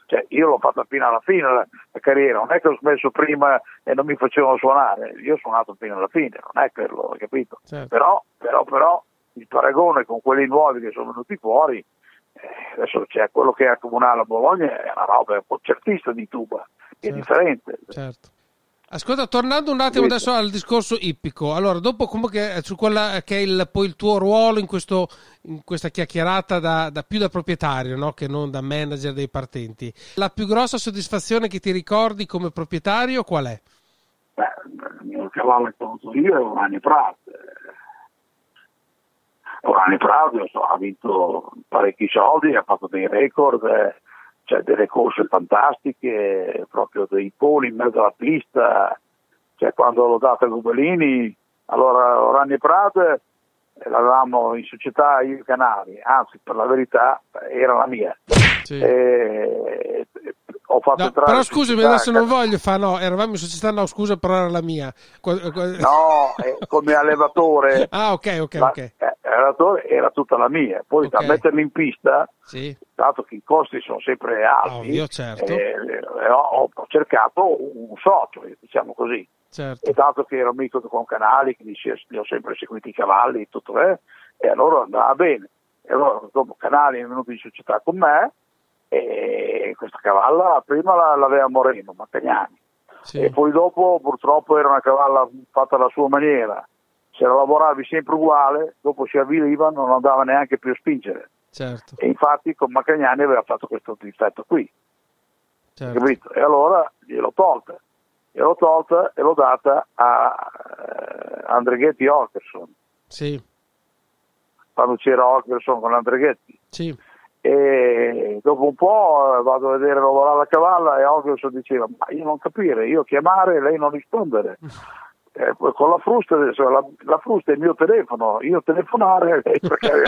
cioè, io l'ho fatta fino alla fine la, la carriera, non è che ho smesso prima e non mi facevano suonare, io ho suonato fino alla fine, non è quello, capito?
Certo.
Però, però, però il paragone con quelli nuovi che sono venuti fuori, eh, adesso c'è quello che è a Comunale a Bologna, è una roba, è un concertista di tuba, è
Certo.
differente.
Certo. Ascolta, tornando un attimo adesso al discorso ippico, allora dopo comunque eh, su quella che è il, poi il tuo ruolo in, questo, in questa chiacchierata da, da più da proprietario no? che non da manager dei partenti, la più grossa soddisfazione che ti ricordi come proprietario qual è?
Beh, il mio cavallo che ho avuto io è Orani Prat. Orani Prat so, ha vinto parecchi soldi, ha fatto dei record, eh, cioè delle corse fantastiche, proprio dei poli in mezzo alla pista. Cioè, quando l'ho dato a Gubelini, allora Orani Prat eh, l'avevamo in società io e canali, anzi per la verità era la mia.
Sì.
Eh, ho fatto
No, però scusami, adesso non voglio fare, no, eravamo in società, no, scusa, però era la mia.
No, eh, come allevatore,
Ah, ok, ok,
la-
ok.
eh, allevatore era tutta la mia. Poi
Ok.
da metterli in pista,
Sì,
dato che i costi sono sempre alti,
Ovvio, certo.
eh, eh, ho, ho cercato un socio, diciamo così.
Certo.
E dato che ero amico con Canali, che dice, li ho sempre seguiti i cavalli e tutto, eh, e allora andava bene. E allora dopo Canali è venuto in società con me e questa cavalla prima la- l'aveva Moreno, Mattagnani.
Sì,
E poi dopo purtroppo era una cavalla fatta alla sua maniera. Se la lavoravi sempre uguale, dopo si avviliva, non andava neanche più a spingere.
certo,
E infatti con Macagnani aveva fatto questo difetto qui,
certo.
capito? E allora gliel'ho tolta. Gliel'ho tolta e l'ho data a eh, Andreghetti Orkerson,
Sì,
quando c'era Orkerson con Andreghetti.
sì,
E dopo un po' vado a vedere lavorare la cavalla e Orkerson diceva, ma io non capire, io chiamare e lei non rispondere. Eh, con la frusta, adesso la, la frusta è il mio telefono, io telefonare, perché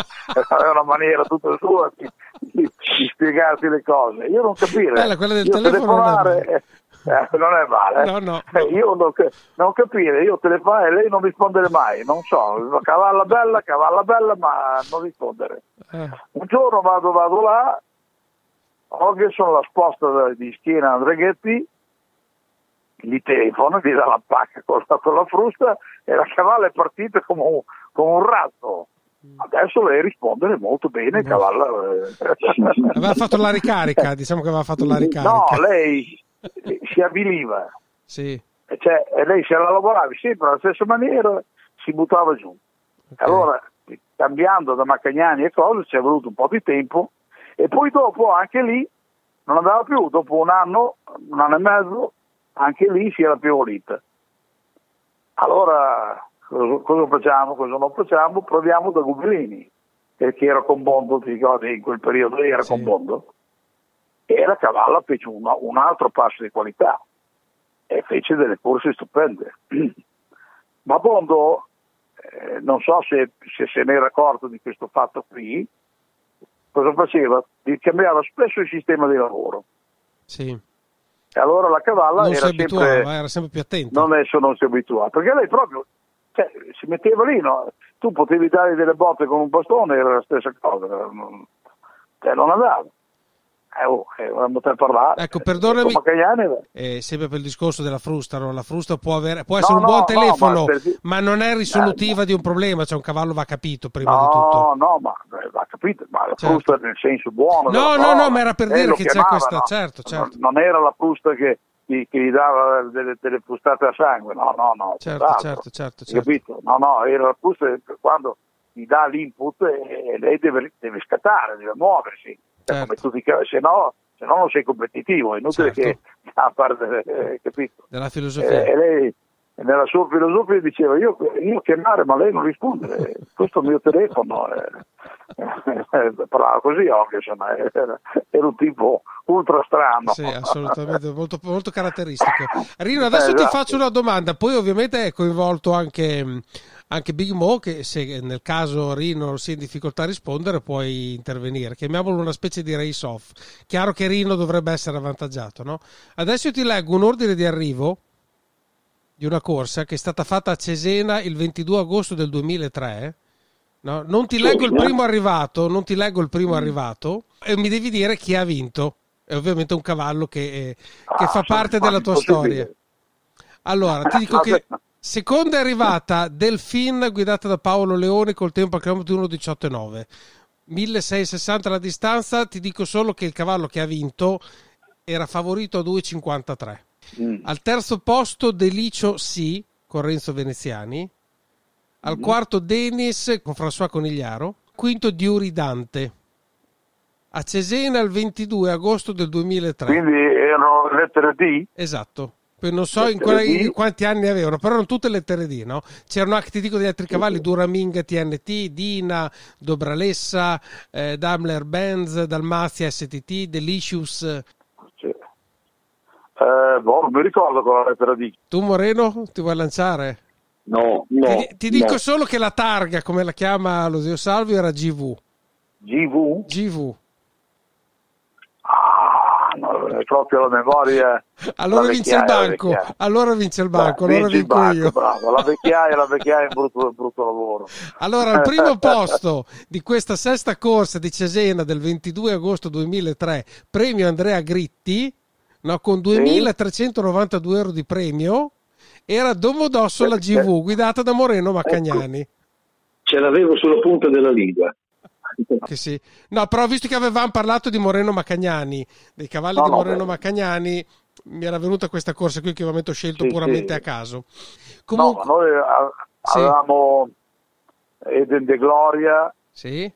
aveva una maniera tutta sua di, di- di spiegarti le cose. Io non capire,
Bella, quella del
io
telefono
telefonare, eh, non è male. eh.
No, no,
Eh,
no.
Io non, non capire, io telefonare e lei non rispondere mai, non so, cavalla bella, cavalla bella, ma non rispondere.
Eh,
Un giorno vado, vado là, Orgerson la sposta di schiena a Andreghetti, gli telefona, gli dà la pacca con la, con la frusta e la cavalla è partita come un, come un ratto. Adesso lei risponde molto bene, cavalla. eh.
aveva fatto la ricarica, diciamo che aveva fatto la ricarica.
No, lei si avviliva,
Sì,
e cioè, e lei se la lavoravi sempre alla stessa maniera si buttava giù.
ok.
Allora, cambiando da Macagnani e cose, ci è voluto un po' di tempo e poi dopo anche lì non andava più, dopo un anno, un anno e mezzo, anche lì si era pievolita. Allora, cosa, cosa facciamo? Cosa non facciamo? Proviamo da Gubellini, perché era con Bondo, ti ricordi, in quel periodo era
Sì.
con Bondo, e la cavalla fece una- un altro passo di qualità e fece delle corse stupende. Ma Bondo, eh, non so se, se se ne era accorto di questo fatto qui, cosa faceva? Cambiava spesso il sistema di lavoro.
sì.
E allora la cavalla era sempre...
era sempre più attento.
Non adesso non si abituava, perché lei proprio cioè, si metteva lì, no? tu potevi dare delle botte con un bastone, era la stessa cosa, non, cioè, non andava. Eh, oh, eh, parlare.
Ecco, perdonami. Eh, sempre per il discorso della frusta, no? la frusta può, avere, può essere
No,
un buon
no,
telefono,
no, ma per
ma non è risolutiva
Eh,
di un problema, cioè un cavallo va capito prima di tutto.
No, no, ma eh, va capito, ma la
Certo.
frusta nel senso buono.
No, no, no, ma era per
Eh,
dire che c'è
chiamavano.
questa- certo, certo.
Non, non era la frusta che, che gli dava delle, delle frustate a sangue, no, no, no.
Certo, certo, certo, certo.
Capito? No, no, era la frusta quando gli dà l'input e lei deve, deve scattare, deve muoversi.
Certo.
come tutti se no, se no non sei competitivo, è inutile
Certo.
che a parte, eh, capito?
Della
Eh,
filosofia.
e lei nella sua filosofia diceva io, io chiamare ma lei non rispondere questo è il mio telefono eh, eh, parlava così anche insomma era, era un tipo ultra strano
Sì, assolutamente, molto, molto caratteristico. Rino, adesso
Eh,
ti
esatto.
faccio una domanda, poi ovviamente è coinvolto anche, anche Big Mo, che se nel caso Rino sia in difficoltà a rispondere puoi intervenire. Chiamiamolo una specie di race off. Chiaro che Rino dovrebbe essere avvantaggiato, no? Adesso io ti leggo un ordine di arrivo di una corsa che è stata fatta a Cesena il 22 agosto del 2003. No? Non ti leggo il primo arrivato, non ti leggo il primo arrivato e mi devi dire chi ha vinto. È ovviamente un cavallo che, eh, che
Ah,
fa parte della tua storia. Allora, ti dico che seconda arrivata Delfin guidata da Paolo Leone col tempo al chilometro 1.18.9. 1660 la distanza, ti dico solo che il cavallo che ha vinto era favorito a 2,53.
Mm.
Al terzo posto Delicio C con Renzo Veneziani. Al
Mm.
quarto Denis con François Conigliaro. Quinto Diuri Dante. A Cesena il 22 agosto del 2003.
quindi erano lettere D
Esatto. Poi non so in
D.
quanti anni avevano, però erano tutte lettere D, no? C'erano anche, ti dico, degli altri cavalli, Duraminga TNT, Dina, Dobralessa, eh, Daimler Benz, Dalmazia STT, Delicious.
Sì. Eh, boh, non mi ricordo con la lettera D
Tu Moreno, ti vuoi lanciare?
No, no.
ti, ti dico
no.
solo che la targa, come la chiama lo zio Salvio, era GV.
GV
GV.
È proprio la memoria.
Allora
la
vince il
la
banco, allora vince il banco,
Beh,
allora
vince il
vinco
banco,
io.
bravo. La vecchiaia, la vecchiaia è un brutto, brutto lavoro.
Allora, al primo posto di questa sesta corsa di Cesena del 22 agosto 2003, premio Andrea Gritti, no, con 2.392 euro di premio, era Domodossola GV, guidata da Moreno Maccagnani.
Ce l'avevo sulla punta della lingua.
Che sì. No, però visto che avevamo parlato di Moreno Maccagnani, dei cavalli
No,
di
no,
Moreno
beh.
Maccagnani, mi era venuta questa corsa qui che ovviamente ho scelto
Sì,
puramente
sì.
a caso.
No,
Comunque,
ma noi avevamo Eden de Gloria,
sì,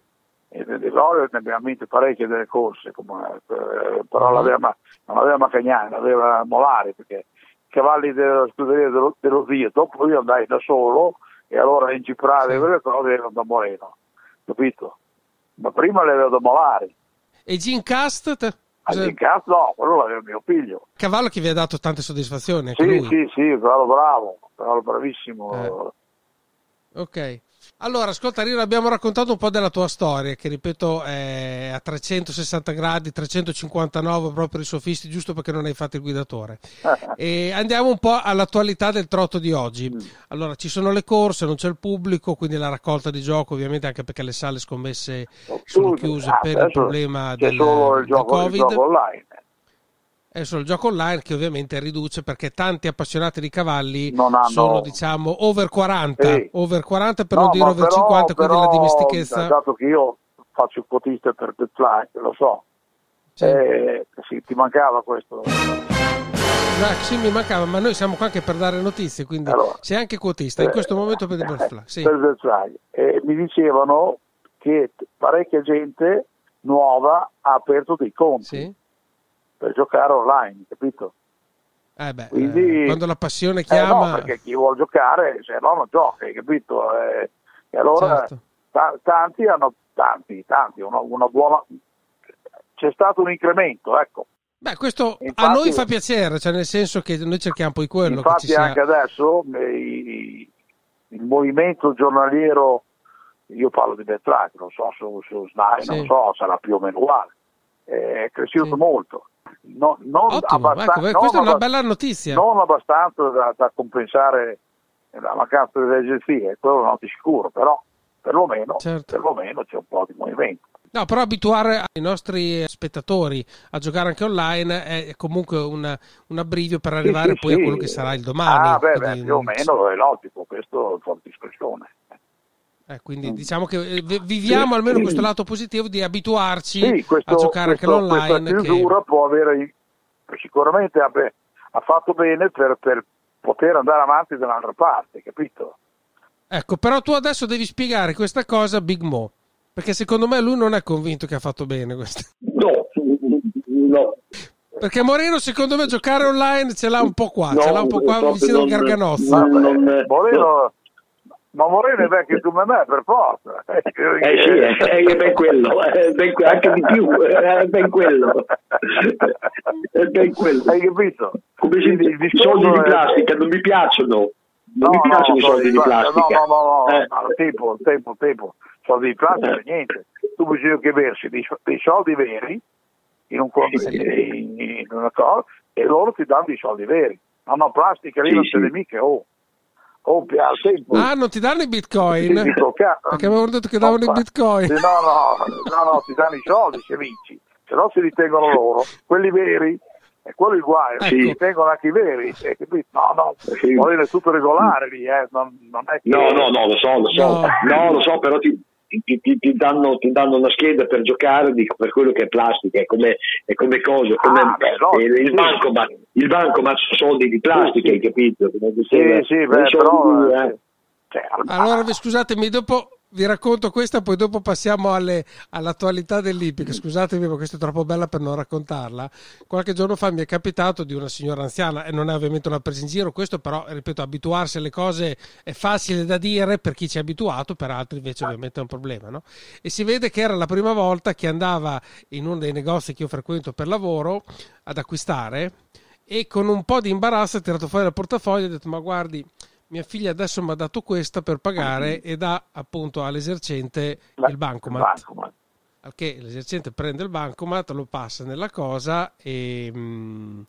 Eden de Gloria ne abbiamo vinto parecchie delle corse, come, eh, però
Mhm.
l'aveva, non aveva Macagnani, l'aveva Molari, perché i cavalli della scuderia dello, dello zio, dopo io andai da solo e allora in Ciprale
Sì.
quelle cose erano da Moreno, capito? Ma prima le avevo da Molari,
e Gene Cast, te-
a cazzo no, quello l'aveva mio figlio.
cavallo che vi ha dato tante soddisfazioni
Sì, sì, sì, bravo, bravo, bravo, bravissimo.
Eh. Ok. Allora, ascolta, Rino, abbiamo raccontato un po' della tua storia, che ripeto è a 360 gradi, 359 proprio i sofisti, giusto perché non hai fatto il guidatore. E andiamo un po' all'attualità del trotto di oggi.
Mm.
Allora, ci sono le corse, non c'è il pubblico, quindi la raccolta di gioco, ovviamente anche perché le sale scommesse sono chiuse per il problema del, del Covid.
online.
È solo il gioco online che ovviamente riduce perché tanti appassionati di cavalli
hanno-
sono diciamo over 40,
Sì.
over 40 per
No,
non dire over
però-
50, quindi la dimestichezza.
Dato che io faccio il quotista per Fly, lo so,
Sì.
eh, sì, ti mancava questo.
Ah, sì, mi mancava, ma noi siamo qua anche per dare notizie, quindi
Allora,
sei anche quotista in
eh,
questo momento per il Butterfly. Sì.
per The Fly. E mi dicevano che parecchia gente nuova ha aperto dei conti
Sì?
Per giocare online, capito?
Eh beh,
Quindi-
eh, quando la passione
Eh
chiama,
no, perché chi vuole giocare, se no non gioca, capito? Eh, e allora
Certo.
ta- tanti hanno, tanti, tanti, una, una buona... C'è stato un incremento, ecco.
beh, questo a
Infatti-
noi fa piacere, cioè nel senso che noi cerchiamo poi quello
Infatti anche adesso eh, i- il movimento giornaliero, io parlo di Betrack, non so su, su Snai,
Sì.
non so, sarà più o meno uguale, è cresciuto
Sì.
molto. No- non
Ottimo,
abbastan-
ecco,
non
questa è una bella notizia.
Non abbastanza da, da compensare la mancanza delle agenzie, quello non ti sicuro, però perlomeno,
Certo.
perlomeno c'è un po' di movimento.
No, però abituare i nostri spettatori a giocare anche online è comunque un, un abbrivio per arrivare
Sì, sì,
poi a
sì.
quello che sarà il domani.
Ah, beh, beh, più o meno è logico, questo è fuori discussione.
Eh, quindi diciamo che eh, vi- viviamo
Sì,
almeno
sì.
questo lato positivo di abituarci
Sì, questo,
a giocare anche
questo-
l'online.
Questa chiusura può avere, sicuramente ha, ha fatto bene per, per poter andare avanti dall'altra parte, capito?
che- ecco, però tu adesso devi spiegare questa cosa a Big Mo. Perché secondo me lui non è convinto che ha fatto bene questo.
No, no.
Perché Moreno, secondo me, giocare online ce l'ha un po' qua,
No,
ce l'ha un po' qua
proprio
vicino al
non-
Garganozzo.
non- non-
Moreno, ma Moreno è vecchio come me, per forza.
Eh sì, è, è ben quello, è ben que- anche di più, è ben quello. È ben quello.
Hai capito?
Come si dice, i soldi di plastica non mi piacciono. Non
No,
mi piacciono
no,
i soldi di plastica.
No, no, no, no,
Eh.
no, tempo, tempo, tempo. Soldi di plastica,
Eh.
niente. Tu bisogna che versi dei, dei soldi veri in, un, conto-
Sì.
in, in una cosa e loro ti danno dei soldi veri. No, no, plastica lì
Sì,
non
sì.
ne mica, oh. Oh, al tempo.
Ah, non ti danno i bitcoin?
Dico, ca-
Perché avevano detto che davano i bitcoin.
No, no, no, no, ti danno i soldi se vinci, se no si ritengono loro, quelli veri, e quello è il guaio,
Ecco.
si ritengono anche i veri, eh, no, no,
Sì.
Moreno è tutto regolare lì, eh, non, non è che...
No, no, no, lo so, lo so.
No.
No, lo so, però ti, ti- ti- ti danno, ti danno una scheda per giocare di- per quello che è plastica, è come, è come cosa, come
Ah, beh, no,
eh, il
sì.
banco, ma il banco ma sono soldi di plastica,
Sì,
hai capito? Come
Sì, sì, beh,
sono
però... eh,
eh.
cioè,
Allora, scusatemi, dopo vi racconto questa, poi dopo passiamo alle- all'attualità dell'Ippica. Scusatemi, ma questa è troppo bella per non raccontarla. Qualche giorno fa mi è capitato di una signora anziana, e non è ovviamente una presa in giro, questo però, ripeto, abituarsi alle cose è facile da dire per chi ci è abituato, per altri invece ovviamente è un problema, no? E si vede che era la prima volta che andava in uno dei negozi che io frequento per lavoro ad acquistare e con un po' di imbarazzo ha tirato fuori il portafoglio e ha detto ma guardi mia figlia adesso mi ha dato questa per pagare e dà appunto all'esercente
la-
il bancomat.
bancomat.
Al che l'esercente prende il bancomat, lo passa nella cosa e mm,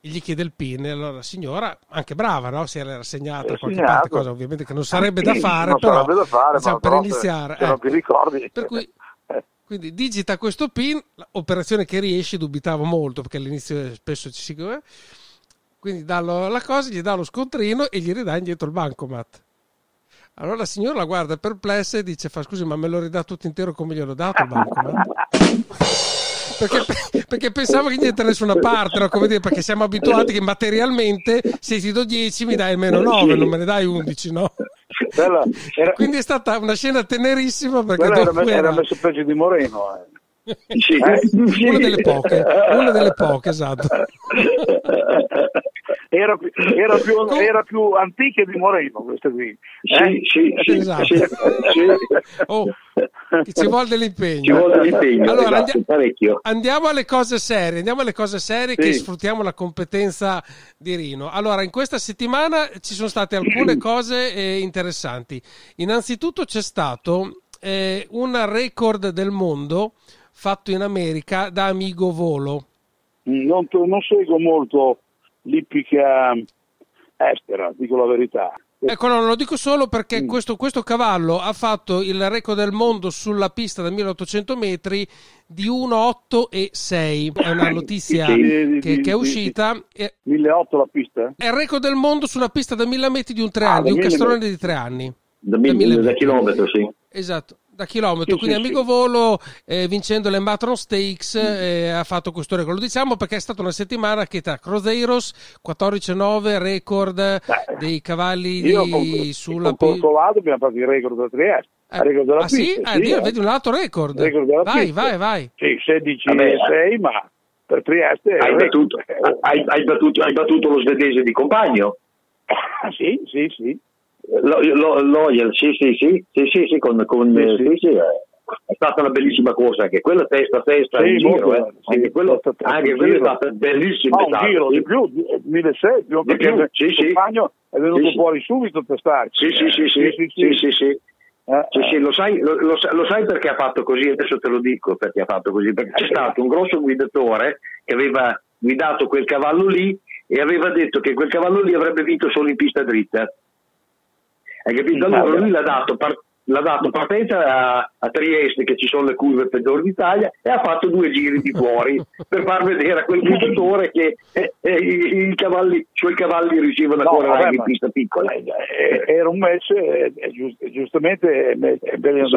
gli chiede il PIN. E allora la signora, anche brava, no? si era rassegnata a qualche parte, cosa ovviamente che non sarebbe da fare,
non
però
sarebbe da fare,
diciamo,
ma
per
se-
iniziare.
se non
eh.
ti ricordi.
Per cui
Eh.
quindi digita questo PIN, operazione che riesce, dubitavo molto perché all'inizio spesso ci si... Quindi dà la cosa, gli dà lo scontrino e gli ridà indietro il bancomat. Allora la signora la guarda perplessa e dice, fa scusi ma me lo ridà tutto intero come gliel'ho dato il bancomat? Perché, perché pensavo che niente da nessuna parte, no? come dire, perché siamo abituati che materialmente se ti do 10 mi dai almeno 9, non me ne dai 11, no?
Quella era,
Quindi è stata una scena tenerissima perché
era, era
era-
messo peggio di Moreno. eh.
Sì.
una delle poche, una delle poche, esatto.
Era, più- era, più, era più antica di Moreno questa qui.
Sì,
eh?
sì, sì,
Esatto.
sì, sì.
Oh, ci vuole dell'impegno.
Ci vuole dell'impegno,
Allora,
esatto.
Andiamo alle cose serie, andiamo alle cose serie
Sì.
che sfruttiamo la competenza di Rino. Allora, in questa settimana ci sono state alcune cose eh, interessanti. Innanzitutto c'è stato eh, un record del mondo fatto in America da Amigo Volo.
Non, non seguo molto l'ippica estera, dico la verità.
Ecco, no, lo dico solo
Mm.
perché questo, questo cavallo ha fatto il record del mondo sulla pista da 1800 metri di 1,8 e 6. È una notizia che, che è uscita. È,
1008 la pista?
è il record del mondo su una pista da 1000 metri di un 3
Ah,
anni, di un
1000
castrone
metri.
di 3 anni.
Da,
Da mille
mille, da
metri.
chilometro, sì.
Esatto, da chilometro.
Sì,
Quindi
sì,
Amico
sì.
Volo, eh, vincendo le Matron Stakes, eh, ha fatto questo record. Lo diciamo perché è stata una settimana che tra Crozeiros, 14-9, record dei cavalli
Io
di,
con,
sulla
con Corcovado abbiamo fatto il record da Trieste.
Eh,
il record della
ah sì?
pista,
Ah, Dio,
eh.
vedi un altro record.
Record della
vai,
pista.
vai, vai.
Sì, 16
Vabbè.
e 6, ma per Trieste
Hai battuto, hai, hai battuto, hai battuto lo svedese di compagno?
Ah, sì, sì, sì.
Lo- lo- Loyal, sì, sì, sì, sì, sì, sì, con, con-
Sì,
eh,
sì.
sì, sì, eh. è stata una bellissima corsa anche quella testa a testa
Sì,
in giro, eh.
sì,
anche quello, anche quello è stato bellissimo,
No,
è
un giro
sì.
di più, di- 1600,
Di più,
il
sì, sì.
compagno è venuto
Sì, sì.
fuori subito a testarci.
Sì, sì, sì, sì, sì, sì, sì, sì.
Eh,
Sì, sì, sai- lo sai perché ha fatto così? Adesso te lo dico perché ha fatto così. Perché c'è stato un grosso guidatore che aveva guidato quel cavallo lì e aveva detto che quel cavallo lì avrebbe vinto solo in pista dritta. Hai capito? Allora lui l'ha dato, par- l'ha dato partenza a, a Trieste, che ci sono le curve peggiori d'Italia, e ha fatto due giri di fuori per far vedere a quel guidatore che eh, eh, cavalli, i suoi cavalli riuscivano a
No,
correre anche in pista piccola.
Eh, eh, Era un match, eh, giust- giustamente è me- è bene
Sì.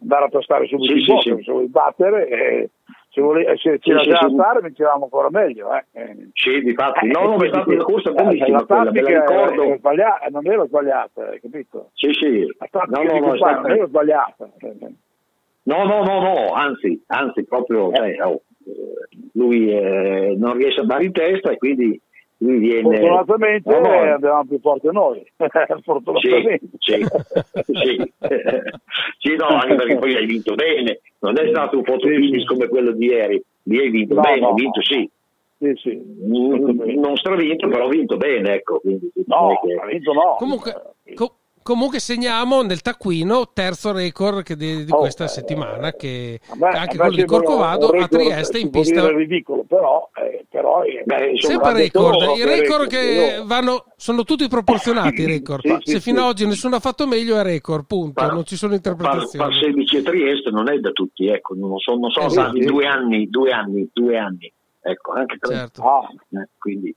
andare, a tastare subito
Sì,
il
sì, sì.
battere, se, vole- eh, se ci
Sì,
lasciava
sì, sì.
stare vincevamo ancora meglio. Eh. Eh,
Sì, difatti.
eh,
No, no, ma è stata una corsa
eh,
bellissima
la
quella, me la ricordo.
era sbaglia- non era sbagliata, hai capito?
Sì, sì.
La
No, no,
di
no, stata-
non era sbagliata. Eh, eh.
no, no, no, no, anzi, anzi, proprio cioè, oh, eh, lui eh, non riesce a dare in testa e quindi viene...
Fortunatamente eh, andavamo più forti noi.
Sì,
Fortunatamente.
sì, sì. Sì, no, anche perché poi hai vinto bene, non è stato un fotofinish
Sì, sì.
come quello di ieri, lì hai vinto
No,
bene,
no,
hai vinto sì,
Sì, sì.
Non stravinto, però ho vinto bene, ecco. Quindi,
No,
che-
ha vinto no.
Comunque,
Eh,
co- comunque segniamo nel taccuino terzo record che di, di
Oh,
questa
eh,
settimana, che
me-
anche quello di Corcovado a Trieste in pista.
dire ridicolo, però, eh, però eh,
Beh,
Sempre record,
loro
i record che
io-
vanno, sono tutti proporzionati i record.
Sì, sì,
Se fino
sì.
ad oggi nessuno ha fatto meglio è record, punto,
Far-
non ci sono interpretazioni.
16 a Trieste non è da tutti, ecco, non sono, non sono
sì.
due anni, due anni, due anni, ecco, anche tre.
Certo.
Ah,
Eh, quindi,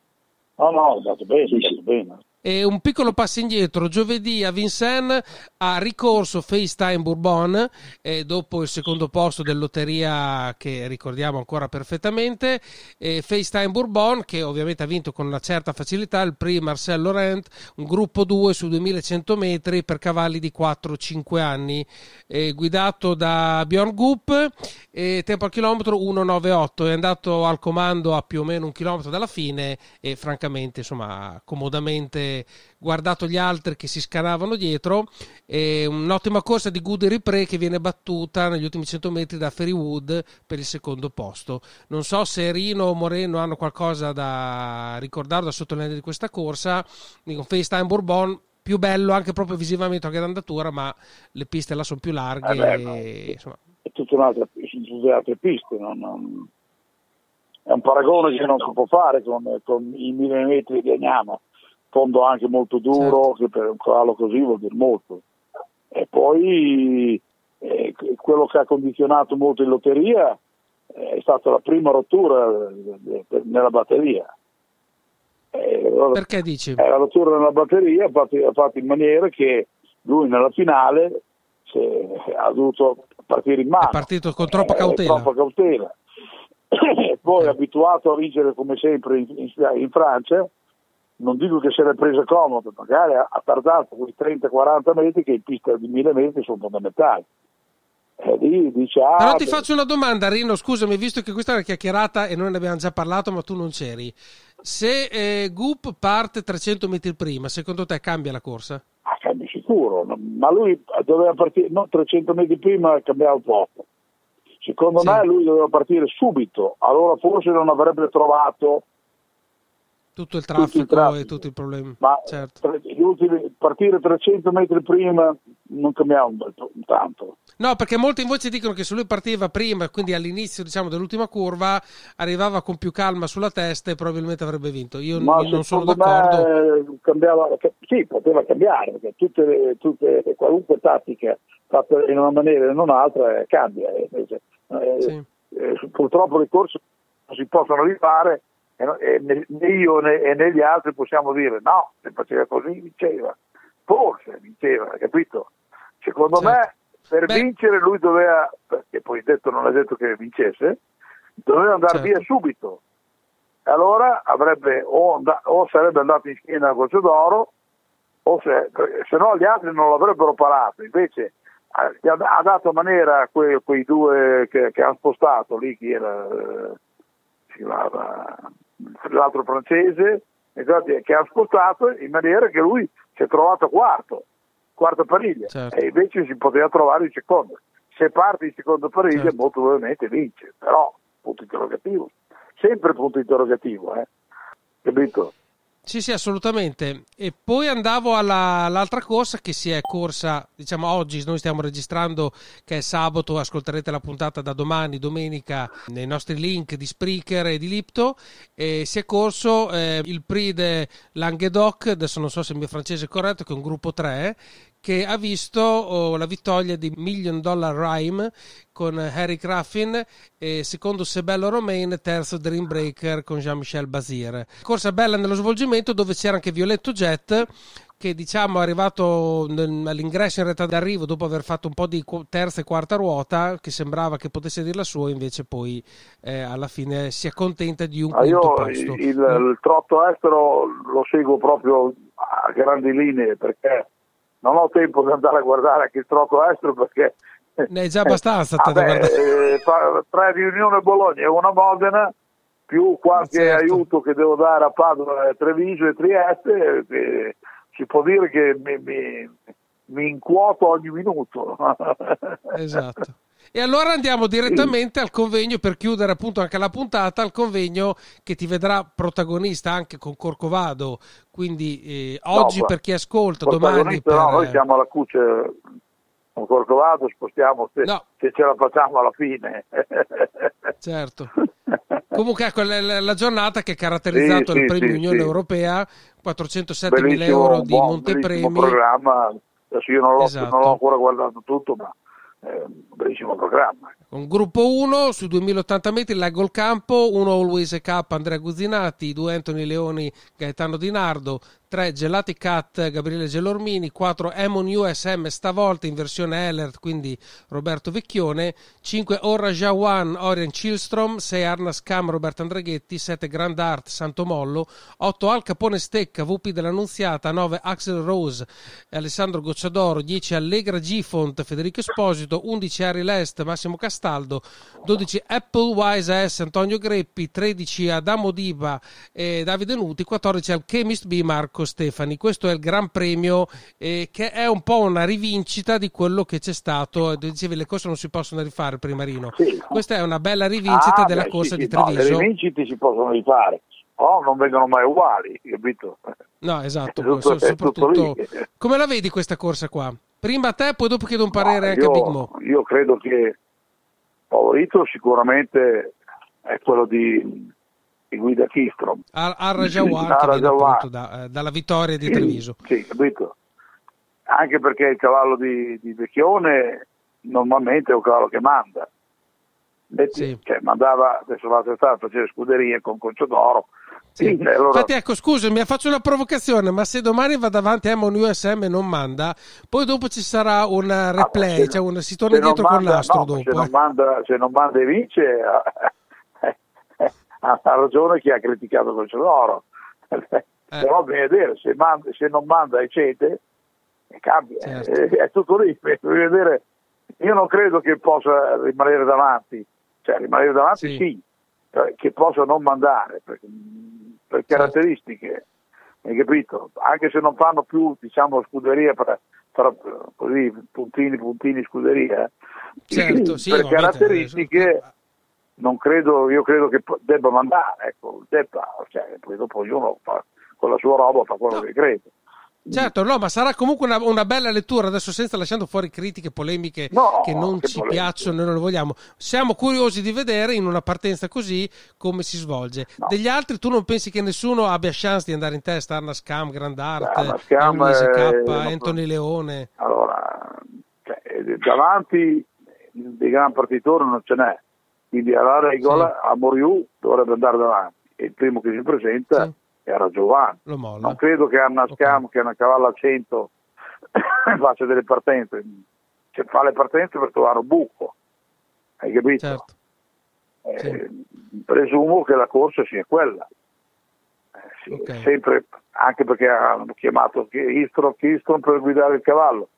no, no, è andato bene,
Sì,
è
sì.
andato bene.
E un piccolo passo indietro, giovedì a Vincennes ha ricorso FaceTime Bourbon eh, dopo il secondo posto del Lotteria che ricordiamo ancora perfettamente. E FaceTime Bourbon che ovviamente ha vinto con una certa facilità il Prix Marcel Laurent, un gruppo 2 su 2100 metri per cavalli di 4-5 anni, eh, guidato da Bjorn Goop, tempo al chilometro 1,98. È andato al comando a più o meno un chilometro dalla fine e francamente insomma comodamente guardato gli altri che si scanavano dietro e un'ottima corsa di Goody Ripre che viene battuta negli ultimi 100 metri da Ferrywood per il secondo posto. Non so se Rino o Moreno hanno qualcosa da ricordare da sottolineare di questa corsa. Dico FaceTime Bourbon più bello anche proprio visivamente anche d'andatura ma le piste là sono più larghe
Eh beh,
e, insomma.
è tutta un'altra, sono tutte altre piste. Non, non, è un paragone che non si può fare con, con i mille metri di Agnama, fondo anche molto duro,
Certo.
che per un cavallo così vuol dire molto. E poi eh, quello che ha condizionato molto in lotteria eh, è stata la prima rottura eh, eh, nella batteria. Eh,
Perché dici?
eh, la rottura nella batteria ha fatto, ha fatto in maniera che lui nella finale ha dovuto partire in mano.
È partito con troppa
Eh,
cautela.
troppa cautela. Poi abituato a vincere come sempre in, in- in Francia, non dico che se l'è presa comodo, magari ha, tardato quei 30-40 metri che in pista di 1000 metri sono fondamentali. E lì dice, ah,
Però ti faccio una domanda, Rino. Scusami, visto che questa è una chiacchierata e noi ne abbiamo già parlato, ma tu non c'eri. Se eh, Goop parte 300 metri prima, secondo te cambia la corsa?
Ah, cambia sicuro, ma lui doveva partire, no, 300 metri prima cambiava poco. Secondo
Sì.
me lui doveva partire subito, allora forse non avrebbe trovato,
Tutto il
Tutto
traffico,
il traffico.
e tutti i problemi.
ma
Certo.
ultimi- partire 300 metri prima non cambiava tanto.
No, perché molti invece dicono che se lui partiva prima, quindi all'inizio diciamo, dell'ultima curva, arrivava con più calma sulla testa e probabilmente avrebbe vinto. Io n- non sono d'accordo.
cambiava, ca- sì, poteva cambiare, perché tutte, tutte- qualunque tattica fatta in una maniera e in un'altra eh, cambia. eh, invece, eh,
Sì.
eh, purtroppo le corse si possono rifare né io né, e né gli altri possiamo dire no, se faceva così vinceva. Forse vinceva, capito? Secondo
Certo.
me per
Beh-
vincere lui doveva, perché poi detto non è detto che vincesse, doveva andare
Certo.
via subito. Allora avrebbe o, and- o sarebbe andato in schiena a Goccio d'Oro o se, se no gli altri non l'avrebbero parato. Invece ha, dato maniera a que- quei due che, che hanno spostato lì, chi era eh, si chiamava, l'altro francese, infatti, che ha spostato in maniera che lui si è trovato quarto, quarto pariglia,
Certo.
e invece si poteva trovare in secondo. Se parte in secondo pariglia,
Certo.
molto probabilmente vince, però punto interrogativo, sempre punto interrogativo, eh? capito?
Sì, sì, assolutamente. E poi andavo alla- all'altra corsa che si è corsa, diciamo oggi, noi stiamo registrando che è sabato, ascolterete la puntata da domani, domenica, nei nostri link di Spreaker e di Lipto. E si è corso eh, il Prix de Languedoc, adesso non so se il mio francese è corretto, che è un gruppo 3, che ha visto oh, la vittoria di Million Dollar Rhyme con Eric Raffin e secondo Sebello Romain terzo Dream Breaker con Jean-Michel Bazir. Corsa bella nello svolgimento dove c'era anche Violetto Jet che diciamo è arrivato all'ingresso in realtà d'arrivo dopo aver fatto un po' di terza e quarta ruota che sembrava che potesse dir la sua invece poi eh, alla fine si accontenta di un
Ah,
quinto posto.
il, il trotto estero lo seguo proprio a grandi linee perché non ho tempo di andare a guardare anche il trotto estero perché
ne è già abbastanza
Vabbè,
guardare.
eh, tre riunioni a Bologna e una a Modena più qualche
Certo.
aiuto che devo dare a Padova, Treviso e Trieste eh, si può dire che mi, mi, mi incuoto ogni minuto
Esatto. E allora andiamo direttamente al convegno per chiudere appunto anche la puntata, al convegno che ti vedrà protagonista anche con Corcovado, quindi eh, oggi
No,
per chi ascolta, domani per...
no, noi siamo alla cuce con Corcovado spostiamo se,
No.
se ce la facciamo alla fine
Certo. Comunque ecco la, la- giornata che ha caratterizzato
Sì,
il
sì,
premio
sì,
Unione. Europea, 407 mila euro di
buon,
montepremi.
programma adesso io non l'ho,
Esatto.
non l'ho ancora guardato tutto ma un bellissimo programma
Con gruppo 1 su 2080 metri leggo il campo, 1 Always Cup Andrea Guzzinati, 2 Anthony Leoni Gaetano Di Nardo, 3 Gelati Cat Gabriele Gelormini, 4 Emon USM stavolta in versione Elert quindi Roberto Vecchione, 5 Orra Jawan Orion Chilstrom, 6 Arnas Cam Roberto Andreghetti, 7 Grand Art Santo Mollo, 8 Al Capone Stecca VP dell'Annunziata, 9 Axel Rose Alessandro Gocciadoro, 10 Allegra Gifont Federico Esposito, 11 Harry Lest Massimo Castaldo, 12 Apple Wise S Antonio Greppi, 13 Adamo Diva e Davide Nuti, 14 al Chemist B Marco Stefani. Questo è il Gran Premio eh, che è un po' una rivincita di quello che c'è stato. Dicevi le cose non si possono rifare prima Rino.
Sì.
Questa è una bella rivincita
Ah,
della
beh,
corsa
sì,
di
sì, no,
Treviso.
le rivincite si possono rifare però non vengono mai uguali capito?
No, esatto,
tutto-
soprattutto come la vedi questa corsa qua? Prima a te, poi dopo chiedo un parere
No,
anche a
io,
Big Mo.
io credo che favorito sicuramente è quello di, di Guida Kistrom.
Al, al da- eh, dalla vittoria di Treviso.
Sì, capito? Anche perché il cavallo di, di Vecchione normalmente è un cavallo che manda. Metti- cioè, mandava, adesso l'altra estate faceva scuderie con Concio d'Oro.
Sì.
Sì, allora-
Infatti, ecco, scusami, faccio una provocazione, ma se domani va davanti Emon USM e non manda, poi dopo ci sarà un eh, replay,
se-
cioè un- si torna
non
dietro con
manda-
l'astro
no,
dopo.
Se non,
eh.
manda, se non manda e vince, eh, ha, ragione chi ha criticato Concio d'Oro.
Eh.
Però bisogna vedere, se, manda- se non manda e cede, eh, cambia.
Certo.
Eh, è tutto lì. Vedere. Io non credo che possa rimanere davanti, cioè rimanere davanti
Sì.
sì, eh, che possa non mandare per, per caratteristiche, hai capito? Anche se non fanno più diciamo scuderia per, per- così puntini puntini scuderia, eh.
Certo, sì,
per caratteristiche non credo, io credo che debba mandare, ecco, debba, cioè, poi dopo ognuno fa con la sua roba fa quello che crede.
Certo, no, ma sarà comunque una, una bella lettura, adesso senza lasciando fuori critiche, polemiche
No,
che non
che
ci
polemiche.
piacciono e non le vogliamo. Siamo curiosi di vedere in una partenza così come si svolge. Degli altri tu non pensi che nessuno abbia chance di andare in testa? Arna Scam, Grand Art,
Arna Scam,
Luise K,
eh,
Anthony Leone.
Allora, cioè, davanti dei gran partitori non ce n'è, quindi alla regola a Moriù dovrebbe andare davanti e il primo che si presenta
Sì.
Era Giovanni. Non credo che Anna Scam, che è una cavalla a 100, faccia delle partenze. Cioè, fa le partenze per trovare un buco, hai capito?
Certo.
Eh, Presumo che la corsa sia quella. Eh, sì,
Ok.
sempre, anche perché hanno chiamato Istron, Istron per guidare il cavallo,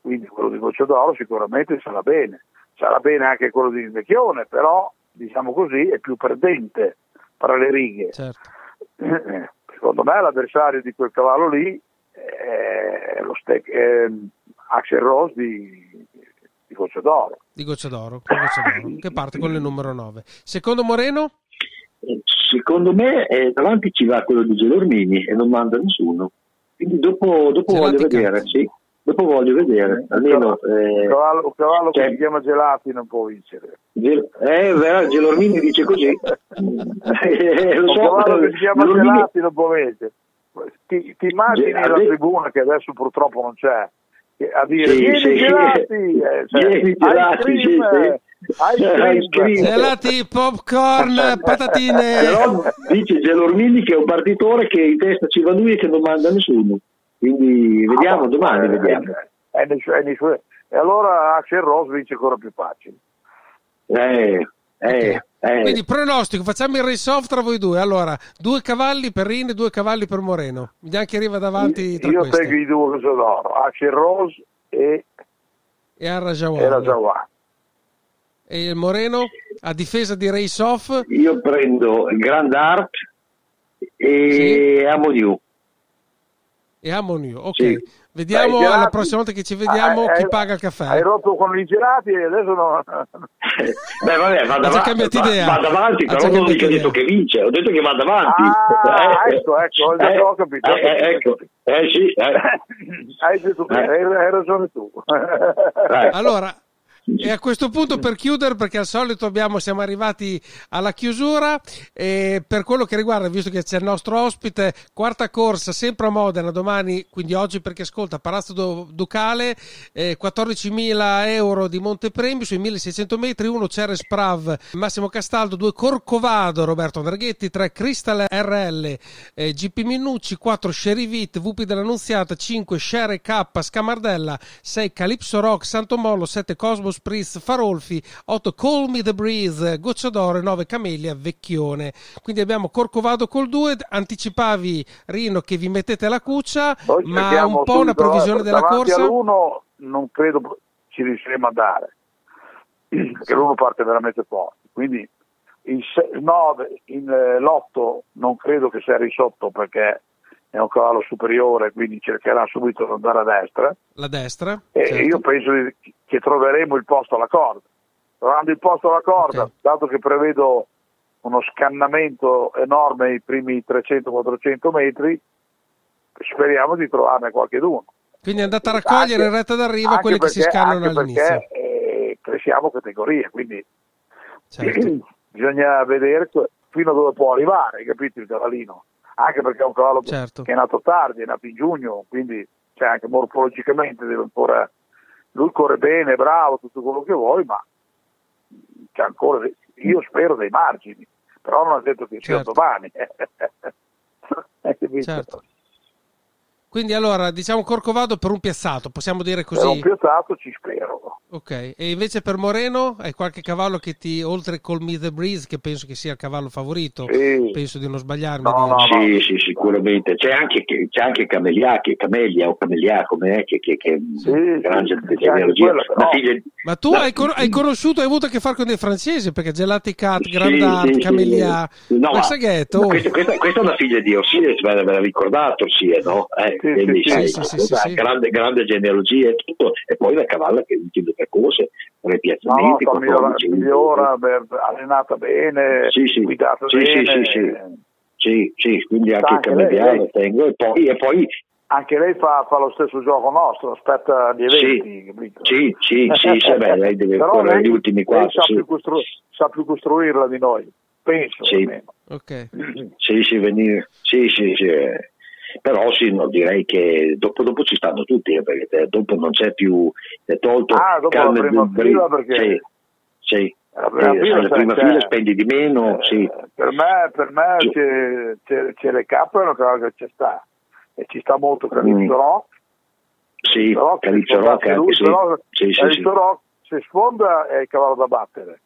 quindi quello di Goccia d'Oro sicuramente sarà bene. Sarà bene anche quello di Vecchione, però diciamo così è più perdente tra le righe.
Certo.
Eh, Secondo me l'avversario di quel cavallo lì è lo ste- è Axel Rose di, di Goccia d'Oro.
Di Goccia d'Oro, con Goccia d'Oro, che parte con il numero 9. Secondo Moreno?
Secondo me eh, davanti ci va quello di Gelormini e non manda nessuno. Quindi dopo, dopo voglio vedere, sì. Dopo voglio vedere, almeno...
Un
Eh,
cavallo, un cavallo che
cioè-
si chiama Gelati non può vincere.
Gel- eh, verrà, Gelormini dice così. Eh, lo
un
so,
cavallo che si chiama
Gelormini-
Gelati non può vincere. Ti, ti immagini
Ge-
la tribuna che adesso purtroppo non c'è che- a dire
Sì,
vieni
sì.
Gelati, eh, cioè,
Vieni, Gelati, sì, sì.
cream.
Ice cream.
Gelati, popcorn, patatine.
Però dice Gelormini che è un partitore che in testa ci va lui e che non manda nessuno. Quindi vediamo,
Ah,
domani
eh,
vediamo.
è nei suoi- è nei suoi- E allora Axel Rose vince ancora più facile.
Eh, eh, eh.
Quindi pronostico, facciamo il race off tra voi due. Allora, due cavalli per Rin e due cavalli per Moreno. Vediamo chi arriva davanti tra
Io
questi.
tengo i due che sono d'oro, Axel Rose e,
E Arra
e.
E il Moreno a difesa di race off.
Io prendo il Grand Art e Amoniu.
E Amoniu. Ok,
Sì.
vediamo
Dai, gelati.
alla prossima volta che ci vediamo
Ah,
chi
eh,
paga il caffè.
Hai rotto con i gelati e adesso no.
Beh, vabbè, va,
già
davanti,
cambiato idea.
va davanti,
Ha
però non ho mica detto che vince, ho detto che va davanti.
Ah, ecco, ecco, ho già- ho capito,
Eh, eh, ecco, eh sì, eh.
hai, detto
Eh.
hai, ragione tu.
Eh.
Allora, e a questo punto per chiudere, perché al solito abbiamo, siamo arrivati alla chiusura, per quello che riguarda, visto che c'è il nostro ospite, quarta corsa sempre a Modena, domani, quindi oggi perché ascolta, Palazzo Du- Ducale, eh, 14.000 euro di montepremi sui 1.600 metri, 1 Ceres Prav, Massimo Castaldo, 2 Corcovado, Roberto Andreghetti, 3 Crystal RL, eh, GP Minucci, 4 Sherivit, VP dell'Annunziata, 5 Shere K, Scamardella, 6 Calypso Rock, Santomollo, 7 Cosmos Priest, Farolfi, 8 Call Me The Breeze, Goccia d'Oro e 9 Camellia, Vecchione. Quindi abbiamo Corcovado col 2, anticipavi Rino che vi mettete la cuccia,
Noi
ma un po' una previsione della corsa?
all'uno non credo ci riusciremo a dare, perché l'uno parte veramente forte. Quindi il 9 in eh, l'otto non credo che sia risotto perché è un cavallo superiore, quindi cercherà subito di andare a destra.
La destra?
E
certo.
io penso che troveremo il posto alla corda. Trovando il posto alla corda,
Ok.
dato che prevedo uno scannamento enorme ai primi 300-400 metri, speriamo di trovarne qualcheduno.
Quindi andate a raccogliere
Anche-
in retta d'arrivo quelli che si
perché-
scannano all'inizio.
Perché eh, cresciamo categorie, quindi
Certo.
Bisogna vedere fino a dove può arrivare, capito il cavallino? Anche perché è un cavallo
Certo.
che è nato tardi, è nato in giugno, quindi cioè, anche morfologicamente deve ancora... Lui corre bene, bravo, tutto quello che vuoi, ma c'è ancora, io spero dei margini, però non è detto che sia
Certo.
domani. Hai capito?
Certo. Quindi allora, diciamo Corcovado per un piazzato, possiamo dire
Per un
così.
piazzato ci spero.
Ok, e invece per Moreno hai qualche cavallo che ti, oltre Call Me The Breeze, che penso che sia il cavallo favorito,
Sì.
penso di non sbagliarmi.
No,
a dire.
no, no.
Sì, sì, sicuramente. C'è anche, c'è anche Camelia, che, Camelia o Camelia, com'è, che, che, che
Sì,
grande
sì,
genealogia.
anche quella,
La
però-
figlia-
Ma tu
la-
hai, con- hai conosciuto, hai avuto a che fare con dei francesi, perché Gelati Cat,
Sì,
Grand Art,
sì, sì,
Camellia,
sì. No,
ma
ma- ma questa, questa- questa è una figlia di Orsiles, ve l'aveva ricordato Orsiles, no? Eh,
Sì,
quindi,
sì,
sai,
sì, sì, sì, sì.
Grande, grande genealogia e tutto. E poi la cavalla che ultime percorse, tre
No, no,
piazzamenti,
migliora,
14,
migliora, beh, allenata bene,
Sì, sì.
guidata
Sì, sì,
bene.
sì, sì. Sì, sì, quindi anche
Anche
Camelia
lei,
lo tengo. E poi, e poi
Anche lei fa, fa lo stesso gioco nostro, aspetta gli eventi.
sì, sì, sì, sì, beh, lei deve
Però
correre
lei-
gli ultimi
lei
quattro.
Sa,
Sì.
più costru- sa più costruirla di noi, penso.
Sì.
almeno.
ok.
Sì, sì, venire. Sì, sì, sì. Eh. Però sì, no, direi che dopo, dopo ci stanno tutti, eh, perché te- dopo non c'è più è tolto
Ah, dopo la
Carmen
prima
del Bri-
fila perché-
Sì, sì.
La prima
Eh,
fila,
la prima fila spendi di meno,
Eh,
sì.
Per me, per me
Sì.
c'è, c'è, c'è le cappe, che ci sta. E ci sta molto Calypso
Mm.
Rock.
Sì,
Però
Rock anche
lui,
sì.
però
Sì, sì,
Calypso
sì.
Rock, se sfonda è il cavallo da battere.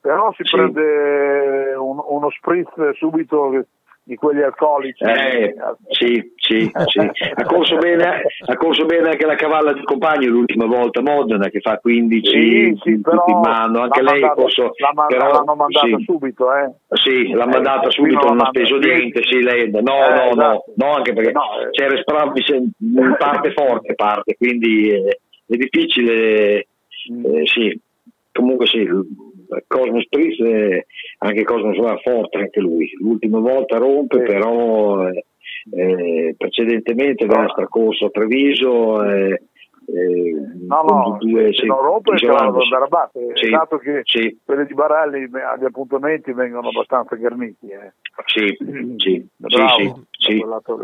Però si prende un- uno spritz subito di quelli alcolici.
Eh, sì, sì, sì. Ha corso, bene, ha corso bene anche la cavalla del compagno l'ultima volta, Modena, che fa 15
Sì, sì,
in mano. Anche lei
mandata-
corso,
l'ha man-
però,
l'hanno mandata
sì.
subito, eh.
Sì, l'ha
Eh,
mandata subito,
non
non ha speso niente, sì, lei, no,
Eh,
no, no,
esatto.
no, anche perché
No, eh.
c'era Spravi in parte forte, parte, quindi eh, è difficile,
Mm.
eh, sì, comunque sì, Priest, eh, anche Cosmos va forte anche lui, l'ultima volta rompe, però eh, eh, precedentemente aveva stracorso a Treviso, eh, eh,
No, no,
due,
se
sì,
non rompe
isolandosi.
cavallo da andare a battere.
Sì,
Dato che
sì,
quelli di Barelli me- agli appuntamenti vengono abbastanza ghermiti. Eh.
sì, sì,
Bravo,
sì,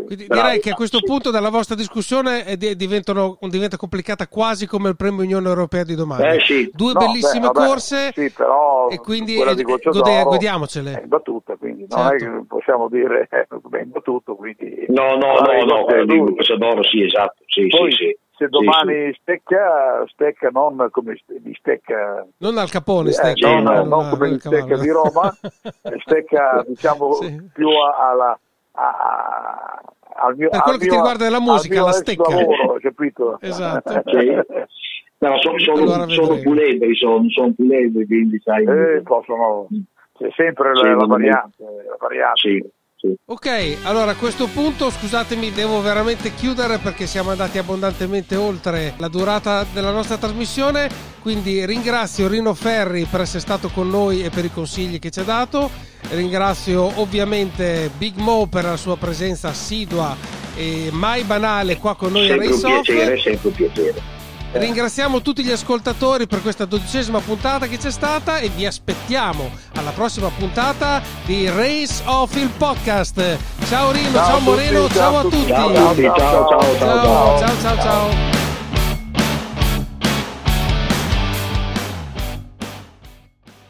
sì,
direi che a questo
Sì.
punto della vostra discussione diventano- diventa complicata quasi come il premio Unione Europea di domani.
Eh, sì.
Due
No,
bellissime
beh, vabbè,
corse
sì, però
e quindi eh, gode- godiamocele.
È battuta, quindi non è
Certo.
che possiamo dire eh, è battuto. Quindi
No, no, no, no, quello di Gocciadoro, sì, esatto, sì,
Poi,
sì, sì.
Se
Sì,
domani stecca, stecca non come di stecca
Non al capone,
Eh,
stecca,
sì,
no,
no,
no,
al-
non come il stecca di Roma, eh, stecca diciamo
Sì.
più alla, a- al mio
Per quello
al
che ti
mio-
riguarda
al
musica,
mio
la stecca.
lavoro, capito?
Esatto.
Sì. No, sono, sono,
Allora
sono
vedremo.
pulebri, sono, sono pulebri, quindi sai...
Eh, possono, c'è sempre
Sì,
la, la
non-
variante, la variante.
Sì,
Ok, allora a questo punto scusatemi, devo veramente chiudere perché siamo andati abbondantemente oltre la durata della nostra trasmissione, quindi ringrazio Rino Ferri per essere stato con noi e per i consigli che ci ha dato, ringrazio ovviamente Big Mo per la sua presenza assidua e mai banale qua con noi a
Sempre un
Race Off.
piacere, sempre un piacere.
Ringraziamo tutti gli ascoltatori per questa dodicesima puntata che c'è stata e vi aspettiamo alla prossima puntata di Race Off il podcast. Ciao Rino,
Ciao
ciao,
tutti,
Moreno, ciao,
ciao tutti.
tutti.
Ciao a tutti, ciao, ciao, ciao, ciao.
ciao, ciao. ciao.